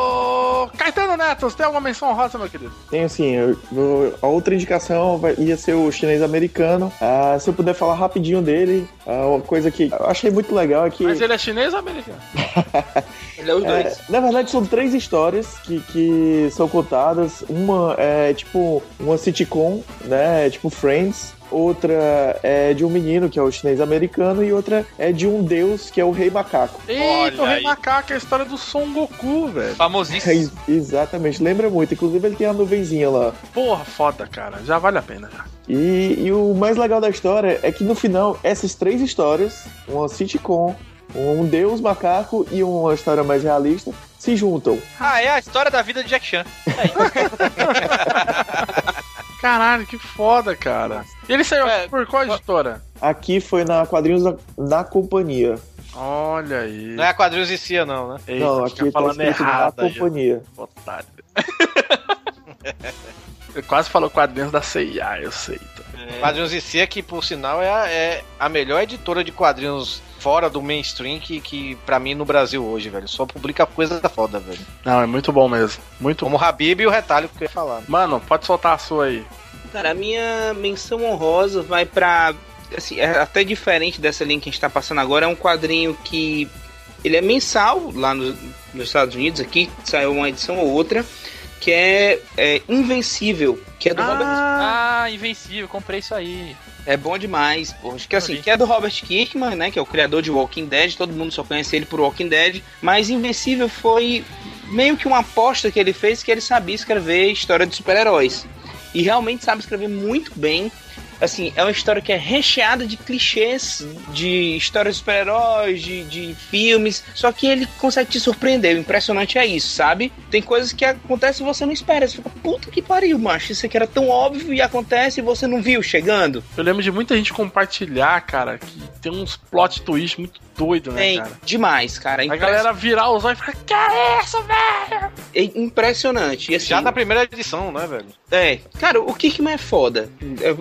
Caetano Neto, você tem alguma menção rosa, meu querido? Tenho assim, eu- eu- a outra indicação vai- ia ser o chinês americano. Ah, se eu puder falar rapidinho dele, ah, uma coisa que eu achei muito legal é que. Mas ele é chinês ou americano? *laughs* Ele é os É, dois. na verdade, são três histórias que, que são contadas. Uma é tipo uma sitcom, né? Tipo Friends. Outra é de um menino, que é o chinês americano. E outra é de um deus, que é o Rei Macaco. Eita, o Rei aí. Macaco é a história do Son Goku, velho. Famosíssimo. *laughs* É, exatamente, lembra muito. Inclusive, ele tem a nuvenzinha lá. Porra, foda, cara. Já vale a pena, já. E, e o mais legal da história é que no final, essas três histórias, uma sitcom, um deus macaco e uma história mais realista, se juntam. Ah, é a história da vida de Jack Chan. *laughs* Caralho, que foda, cara. E ele saiu É, por qual editora? Aqui foi na Quadrinhos da, da Companhia. Olha aí. Não é Quadrinhos e Cia, não, né? Eita, Não, acho que aqui tá falando escrito errado da aí. Companhia. Otário. *laughs* Ele quase falou quadrinhos da CIA, eu sei. tá? Quadrinhos e Cia, que por sinal é a, é a melhor editora de quadrinhos fora do mainstream que, que pra mim no Brasil hoje, velho. Só publica coisa foda, velho. Não, é muito bom mesmo. Muito Como o Habib e o Retalho que eu ia falar. Mano, pode soltar a sua aí. Cara, a minha menção honrosa vai pra. Assim, é até diferente dessa linha que a gente tá passando agora. É um quadrinho que. Ele é mensal lá no- nos Estados Unidos, aqui saiu uma edição ou outra, que é, é Invencível, que é do Robert. Ah, invencível, comprei isso aí. É bom demais, pô. Acho que assim, que é do Robert Kirkman, né? Que é o criador de Walking Dead, todo mundo só conhece ele por Walking Dead. Mas Invencível foi meio que uma aposta que ele fez que ele sabia escrever história de super-heróis. E realmente sabe escrever muito bem. Assim, é uma história que é recheada de clichês, de histórias de super-heróis, de, de filmes, só que ele consegue te surpreender. O impressionante é isso, sabe? Tem coisas que acontecem e você não espera. Você fica, puta que pariu, macho. Isso aqui era tão óbvio e acontece e você não viu chegando. Eu lembro de muita gente compartilhar, cara, que tem uns plot twist muito doido, né, Tem cara? demais, cara. A galera virar os olhos e ficar, que é isso, velho? É impressionante. E, assim, Já na primeira edição, né, velho? É, cara, o Kirkman é foda. É,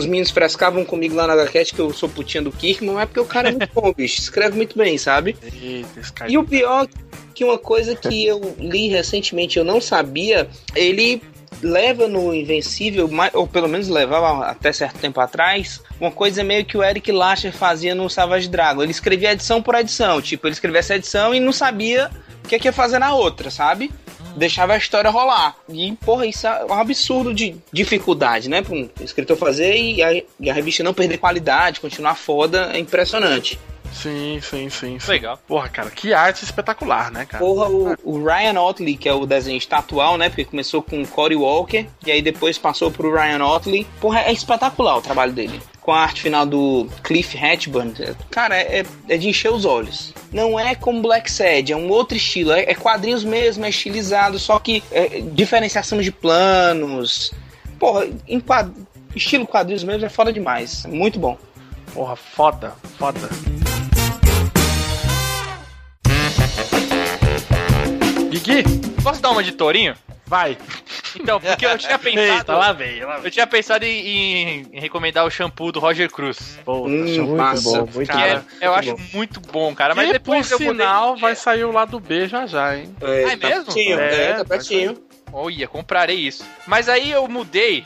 Os meninos frescavam comigo lá na HCast que eu sou putinha do Kirkman, mas é porque o cara é muito bom, *laughs* bicho. Escreve muito bem, sabe? Eita. E o pior que uma coisa que eu li recentemente eu não sabia, ele leva no Invencível, ou pelo menos levava até certo tempo atrás, uma coisa meio que o Eric Lasher fazia no Savage Dragon. Ele escrevia edição por edição, tipo, ele escrevia essa edição e não sabia o que, que ia fazer na outra, sabe? Deixava a história rolar. E, porra, isso é um absurdo de dificuldade, né? Pra um escritor fazer e a, e a revista não perder qualidade, continuar foda, é impressionante. Sim, sim, sim, sim. Legal. Porra, cara, que arte espetacular, né, cara? Porra, o, o Ryan Otley, que é o desenhista atual, né? Porque começou com o Cory Walker e aí depois passou pro Ryan Otley. Porra, é espetacular o trabalho dele. Com a arte final do Cliff Hatchburn. Cara, é, é de encher os olhos. Não é como Black Sad, é um outro estilo. É, é quadrinhos mesmo, é estilizado, só que é, diferenciação de planos. Porra, quad... estilo quadrinhos mesmo é foda demais. Muito bom. Porra, foda, foda. Gui, Posso dar uma de tourinho? vai. Então, porque eu tinha *laughs* pensado. Eita, lá vem, lá vem. Eu tinha pensado em, em- em recomendar o shampoo do Roger Cruz. Hum, Muito massa. bom, muito Que é- bom. eu muito acho bom. muito bom, cara. Mas que, depois por eu mudei- sinal, vai sair o lado B já já, hein? É mesmo? Pertinho, É, é, tá pertinho. Olha, comprarei isso. Mas aí eu mudei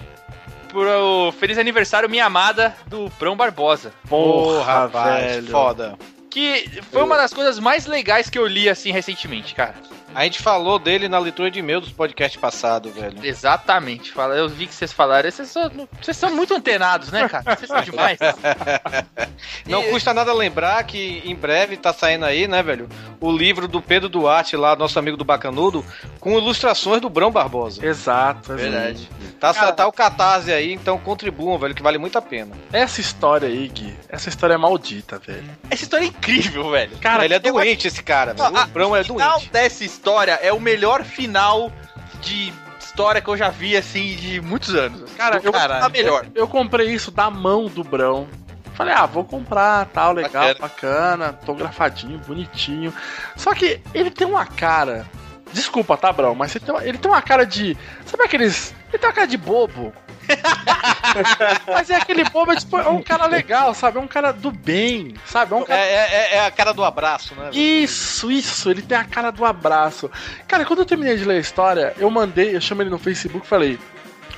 pro Feliz Aniversário Minha Amada do Brão Barbosa. Porra, rapaz, velho. foda. Que foi uma das coisas mais legais que eu li assim recentemente, cara. A gente falou dele na leitura de e-mail dos podcasts passados, velho. Exatamente. Fala- Eu vi que vocês falaram. Vocês são, vocês são muito antenados, né, cara? Vocês são demais. *laughs* Não E- custa nada lembrar que em breve tá saindo aí, né, velho? O livro do Pedro Duarte, lá, nosso amigo do Bacanudo, com ilustrações do Brão Barbosa. Exato, exato. Verdade. Tá, Cara- tá o catarse aí, então contribuam, velho, que vale muito a pena. Essa história aí, Gui, essa história é maldita, velho. Essa história é incrível, velho. Cara, Ele é eu doente, esse cara, velho. O Brão é doente. dessa história é o melhor final de história que eu já vi, assim, de muitos anos. Cara, eu, melhor. Eu comprei isso da mão do Brão. Falei, ah, vou comprar, tal, legal, Bacana. bacana, autografadinho, bonitinho. Só que ele tem uma cara. Desculpa, tá, Brão? Mas ele tem, uma, ele tem uma cara de. Sabe aqueles. Ele tem uma cara de bobo. *laughs* mas é aquele bobo, é, tipo, é um cara legal, sabe? É um cara do bem, sabe? É um É, cara. é- é a cara do abraço, né? Isso, isso, ele tem a cara do abraço. Cara, quando eu terminei de ler a história, eu mandei, eu chamei ele no Facebook e falei: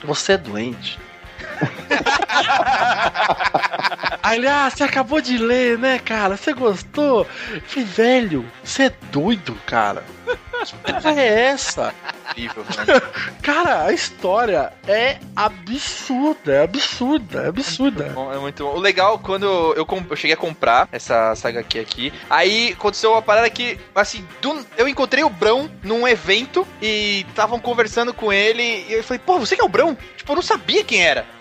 Você é doente? *laughs* Aí ele, ah, você acabou de ler, né, cara? Você gostou? Eu falei, velho, você é doido, cara. Que porra é essa? Mano. *laughs* Cara, a história é absurda, é absurda, é absurda. Bom, é muito bom. O legal, quando eu, eu cheguei a comprar essa saga aqui, aqui, aí aconteceu uma parada que, assim, do- eu encontrei o Brão num evento e estavam conversando com ele e eu falei, pô, você que é o Brão? Tipo, eu não sabia quem era. *laughs*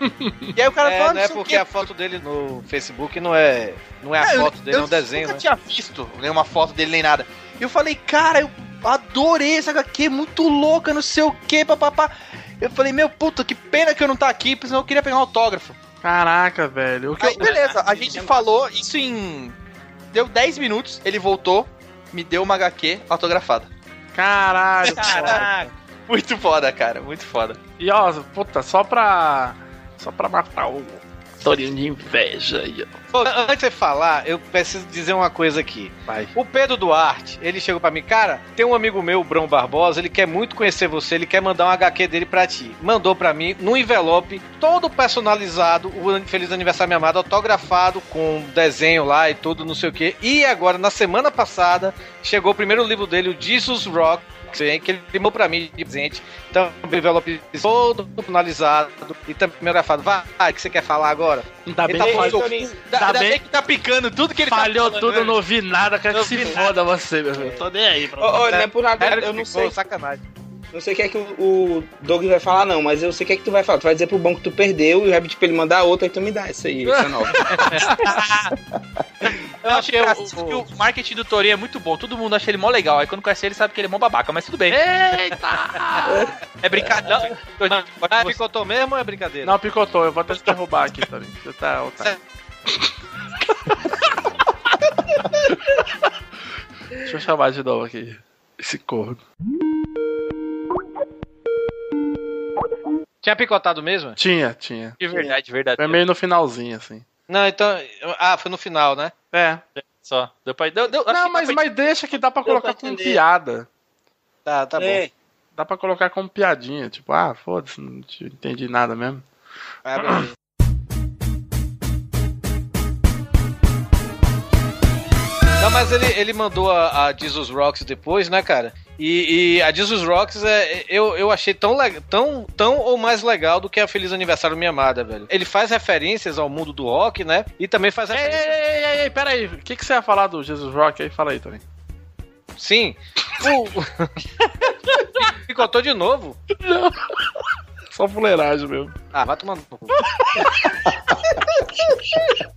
e aí o cara É, falou, não é porque a foto dele no Facebook não é, não é a eu- foto dele, é um desenho, nunca né? tinha visto nenhuma foto dele nem nada. E eu falei, cara, eu adorei essa HQ, muito louca, não sei o que, papapá. Eu falei, meu puta, que pena que eu não tá aqui, porque senão eu queria pegar um autógrafo. Caraca, velho. O que eu- Aí, beleza, a gente falou isso em. Deu 10 minutos, ele voltou, me deu uma HQ autografada. Caralho. Caraca. Muito foda, cara, muito foda. E ó, puta, só pra. Só pra matar o Torinho de inveja aí, ó. Pô, antes de você falar, eu preciso dizer uma coisa aqui. Vai. O Pedro Duarte, ele chegou pra mim, cara, tem um amigo meu, o Brão Barbosa, ele quer muito conhecer você, ele quer mandar um HQ dele pra ti. Mandou pra mim, num envelope, todo personalizado, o Feliz Aniversário Minha Amada, autografado, com desenho lá e tudo, não sei o que. E agora, na semana passada, chegou o primeiro livro dele, o Jesus Rock, que ele mandou pra mim de presente. Então, o envelope todo personalizado e também autografado. Vai, o que você quer falar agora? Ainda Ele bem, tá falando- Ainda, ainda bem- bem que tá picando tudo que ele falhou tá falando, tudo, né? não ouvi nada, quero Não que se foda você, meu filho. Tô nem aí pra Ô, ô, não é por nada, eu não sei. sacanagem. Não sei o que é que o, o Doug vai falar, não, mas eu sei o que é que tu vai falar. Tu vai dizer pro banco que tu perdeu e o Rabbit pra ele mandar outra e tu me dá essa aí, essa nova. *laughs* Eu achei o, o, o marketing do Torinho é muito bom. Todo mundo acha ele mó legal. Aí quando conhece ele, sabe que ele é mó babaca, mas tudo bem. Eita! *laughs* É brincadeira. Não, Ah, picotou mesmo ou é brincadeira? Não, picotou. Eu vou até te derrubar aqui, Torinho. Você tá... otário. *laughs* Deixa eu chamar de novo aqui. Esse corno. Tinha picotado mesmo? Tinha, tinha. De verdade, de verdade. Foi meio no finalzinho, assim. Não, então. Ah, foi no final, né? É. Só. Deu pra... deu, deu, Não, mas, pra- mas deixa que dá pra Deu colocar pra como entender. piada. Tá, tá bom. É. Dá pra colocar como piadinha. Tipo, ah, foda-se, não te- entendi nada mesmo. Abre Não, mas ele, ele mandou a, a Jesus Rocks depois, né, cara? E, e a Jesus Rocks é, eu, eu achei tão, tão, tão ou mais legal do que a Feliz Aniversário Minha Amada, velho. Ele faz referências ao mundo do rock, né? E também faz Ei, ei, referências. ei, ei, ei, pera aí. O que, que você ia falar do Jesus Rock aí? Fala aí, Torinho. Sim. O... *laughs* Picotou de novo? Não. Só fuleiragem mesmo. Ah, vai tomando. *laughs*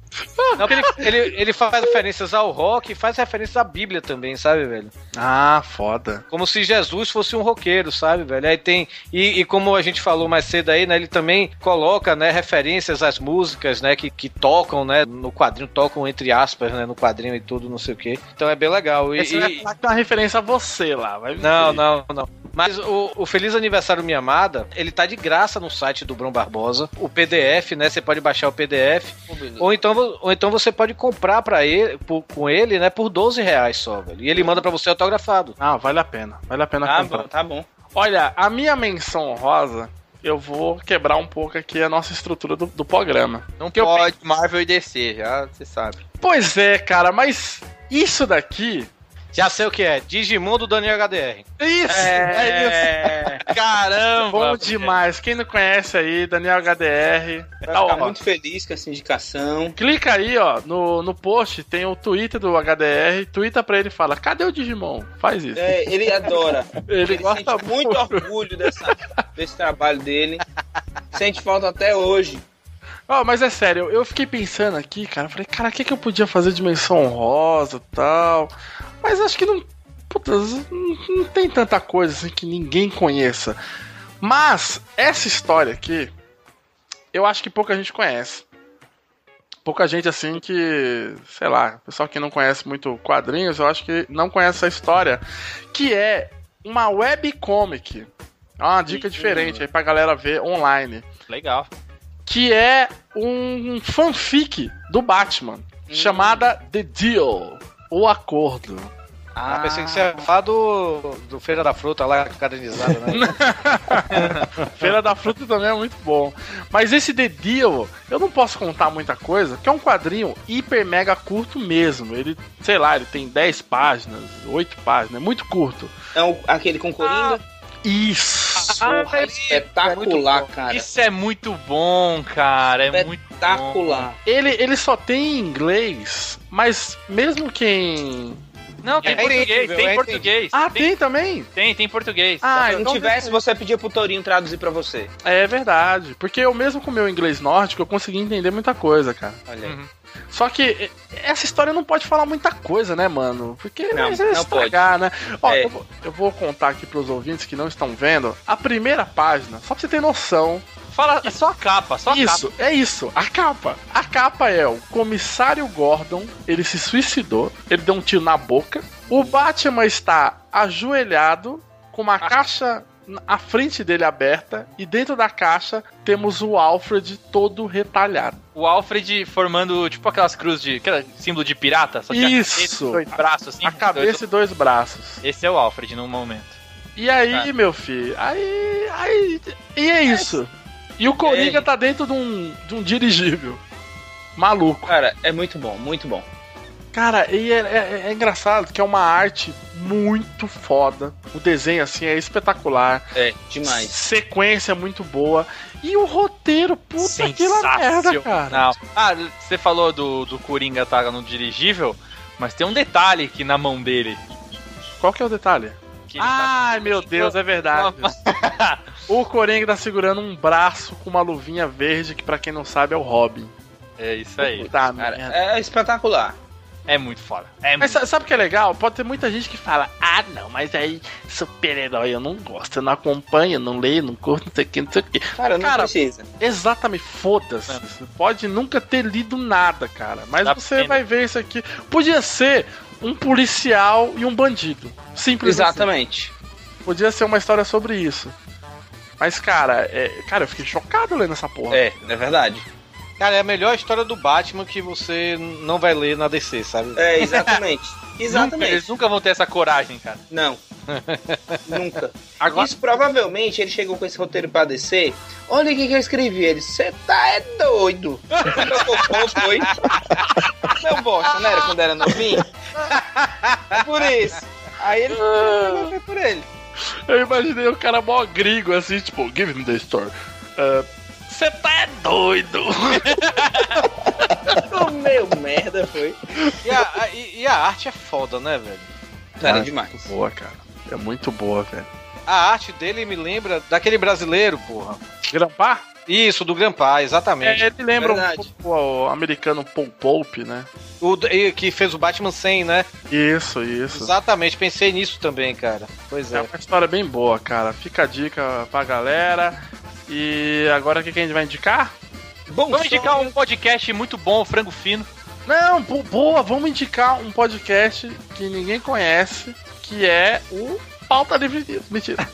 Não, porque ele, ele, ele faz referências ao rock e faz referências à Bíblia também, sabe, velho? Ah, foda. Como se Jesus fosse um roqueiro, sabe, velho? Aí tem. E, e como a gente falou mais cedo aí, né? Ele também coloca, né, referências às músicas, né? Que, que tocam, né? No quadrinho, tocam entre aspas, né? No quadrinho e tudo, não sei o quê. Então é bem legal. E, Esse vai e- falar que é uma referência a você lá. Vai ver. Não, não, não. Mas o, o Feliz Aniversário Minha Amada, ele tá de graça no site do Brão Barbosa. O PDF, né? Você pode baixar o PDF. Ou então, ou então você pode comprar para ele, por- com ele, né? Por 12 reais só, velho. E ele manda pra você autografado. Ah, vale a pena. Vale a pena Tá comprar. bom, tá bom. Olha, a minha menção honrosa, eu vou quebrar um pouco aqui a nossa estrutura do, do programa. Não eu pode Marvel e DC, já você sabe. Pois é, cara, mas isso daqui. Já sei o que é. Digimon do Daniel HDR. Isso! É, isso! *laughs* Caramba! Bom demais. Quem não conhece aí, Daniel HDR. Vai Tá, ó. muito feliz com essa indicação. Clica aí, ó, no, no post, tem o Twitter do HDR. Twitta pra ele e fala: cadê o Digimon? Faz isso. É, ele adora. *laughs* Ele Ele gosta sente muito orgulho dessa, desse trabalho dele. Sente falta até hoje. Ó, mas é sério, eu fiquei pensando aqui, cara. eu Falei, cara, o que, que eu podia fazer de menção honrosa e tal? Mas acho que não. Não, tem tanta coisa assim que ninguém conheça. Mas, essa história aqui, eu acho que pouca gente conhece. Pouca gente assim que, sei lá, pessoal que não conhece muito quadrinhos, eu acho que não conhece essa história. Que é uma webcomic. É uma dica diferente aí pra galera ver online Legal. que é um fanfic do Batman, chamada The Deal, o acordo. Ah, pensei que você ia falar do, do Feira da Fruta lá, cadernizada, né? *laughs* Feira da Fruta também é muito bom. Mas esse The Deal, eu não posso contar muita coisa, porque é um quadrinho hiper mega curto mesmo. Ele, sei lá, ele tem 10 páginas, 8 páginas, é muito curto. É o- aquele com Coringa. Isso! Porra, espetacular, cara. Isso é muito bom, cara. É muito Espetacular. Ele, ele só tem em inglês, mas mesmo quem. Não, tem É português, entendível, tem é português. Ah, tem também? Tem, tem português. Ah, Se não então tivesse, você pedia pro Torinho traduzir pra você. É verdade. Porque eu mesmo com o meu inglês nórdico, eu consegui entender muita coisa, cara. Olha aí. Só que essa história não pode falar muita coisa, né, mano? Porque Não, ser não estragar, né? Ó, É. eu, vou, eu vou contar aqui pros ouvintes que não estão vendo. A primeira página, só pra você ter noção. Fala, é só a capa, só a Isso, é isso. A capa. A capa é o comissário Gordon, ele se suicidou, ele deu um tiro na boca. O Batman está ajoelhado com uma caixa à frente dele aberta e dentro da caixa temos o Alfred todo retalhado. O Alfred formando, tipo, aquelas cruzes de. Aquela símbolo de pirata, só que a Isso. cabeça e dois braços assim. A cabeça e dois braços. Esse é o Alfred no momento. E aí, Cara. meu filho, aí, aí. E é isso. E o Coringa tá dentro de um, de um dirigível. Maluco. Cara, é muito bom, muito bom. Cara, e é, é- é engraçado que é uma arte muito foda. O desenho, assim, é espetacular. É, demais. Sequência muito boa. E o roteiro, puta que merda, cara. Não. Ah, você falou do, do Coringa tá no dirigível, mas tem um detalhe aqui na mão dele. Qual que é o detalhe? Que ele tá- Ai, meu Deus, é verdade. *laughs* o Coringa tá segurando um braço com uma luvinha verde, que pra quem não sabe é o Robin. É isso aí. Tá, Cara, merda. é espetacular. É muito foda. É Mas muito... sa- sabe o que é legal? Pode ter muita gente que fala: Ah, não, mas aí super-herói eu não gosto, eu não acompanho, eu não leio, não curto, não sei o que, não sei o que. Cara, não Cara, precisa. Exatamente, foda-se. Você pode nunca ter lido nada, cara. Mas Dá você pena. vai ver isso aqui. Podia ser um policial e um bandido. Simples assim. Exatamente. Podia ser uma história sobre isso. Mas, cara, é... cara, eu fiquei chocado lendo essa porra. É, é verdade. Cara, é a melhor história do Batman que você não vai ler na DC, sabe? É, exatamente. *laughs* Nunca, exatamente. eles nunca vão ter essa coragem, cara. Não. *laughs* Nunca. Agora- Isso provavelmente ele chegou com esse roteiro pra descer. Olha o que, que eu escrevi. Ele, você tá é doido. *laughs* Qual foi? Não bosta, não era quando era novinho? É por isso. Aí ele foi por ele. Eu imaginei o cara mó gringo, assim, tipo, give me the story. Você tá é doido! *laughs* O meu merda foi. E a, a- e- e a arte é foda, né, velho? Cara, Ah, demais. Muito boa, cara. É muito boa, velho. A arte dele me lembra daquele brasileiro, porra. Grampar? Isso, do Grampar, exatamente. É, ele lembra um Verdade. pouco o americano Paul Pope, né? O que fez o Batman 100, né? Isso, isso. Exatamente, pensei nisso também, cara. Pois É é. uma história bem boa, cara. Fica a dica pra galera. E agora o que, que a gente vai indicar? Bom, Vamos indicar um podcast muito bom, o Frango Fino. Não, bo- boa, vamos indicar um podcast que ninguém conhece, que é o Pauta Livre News. Mentira. *laughs*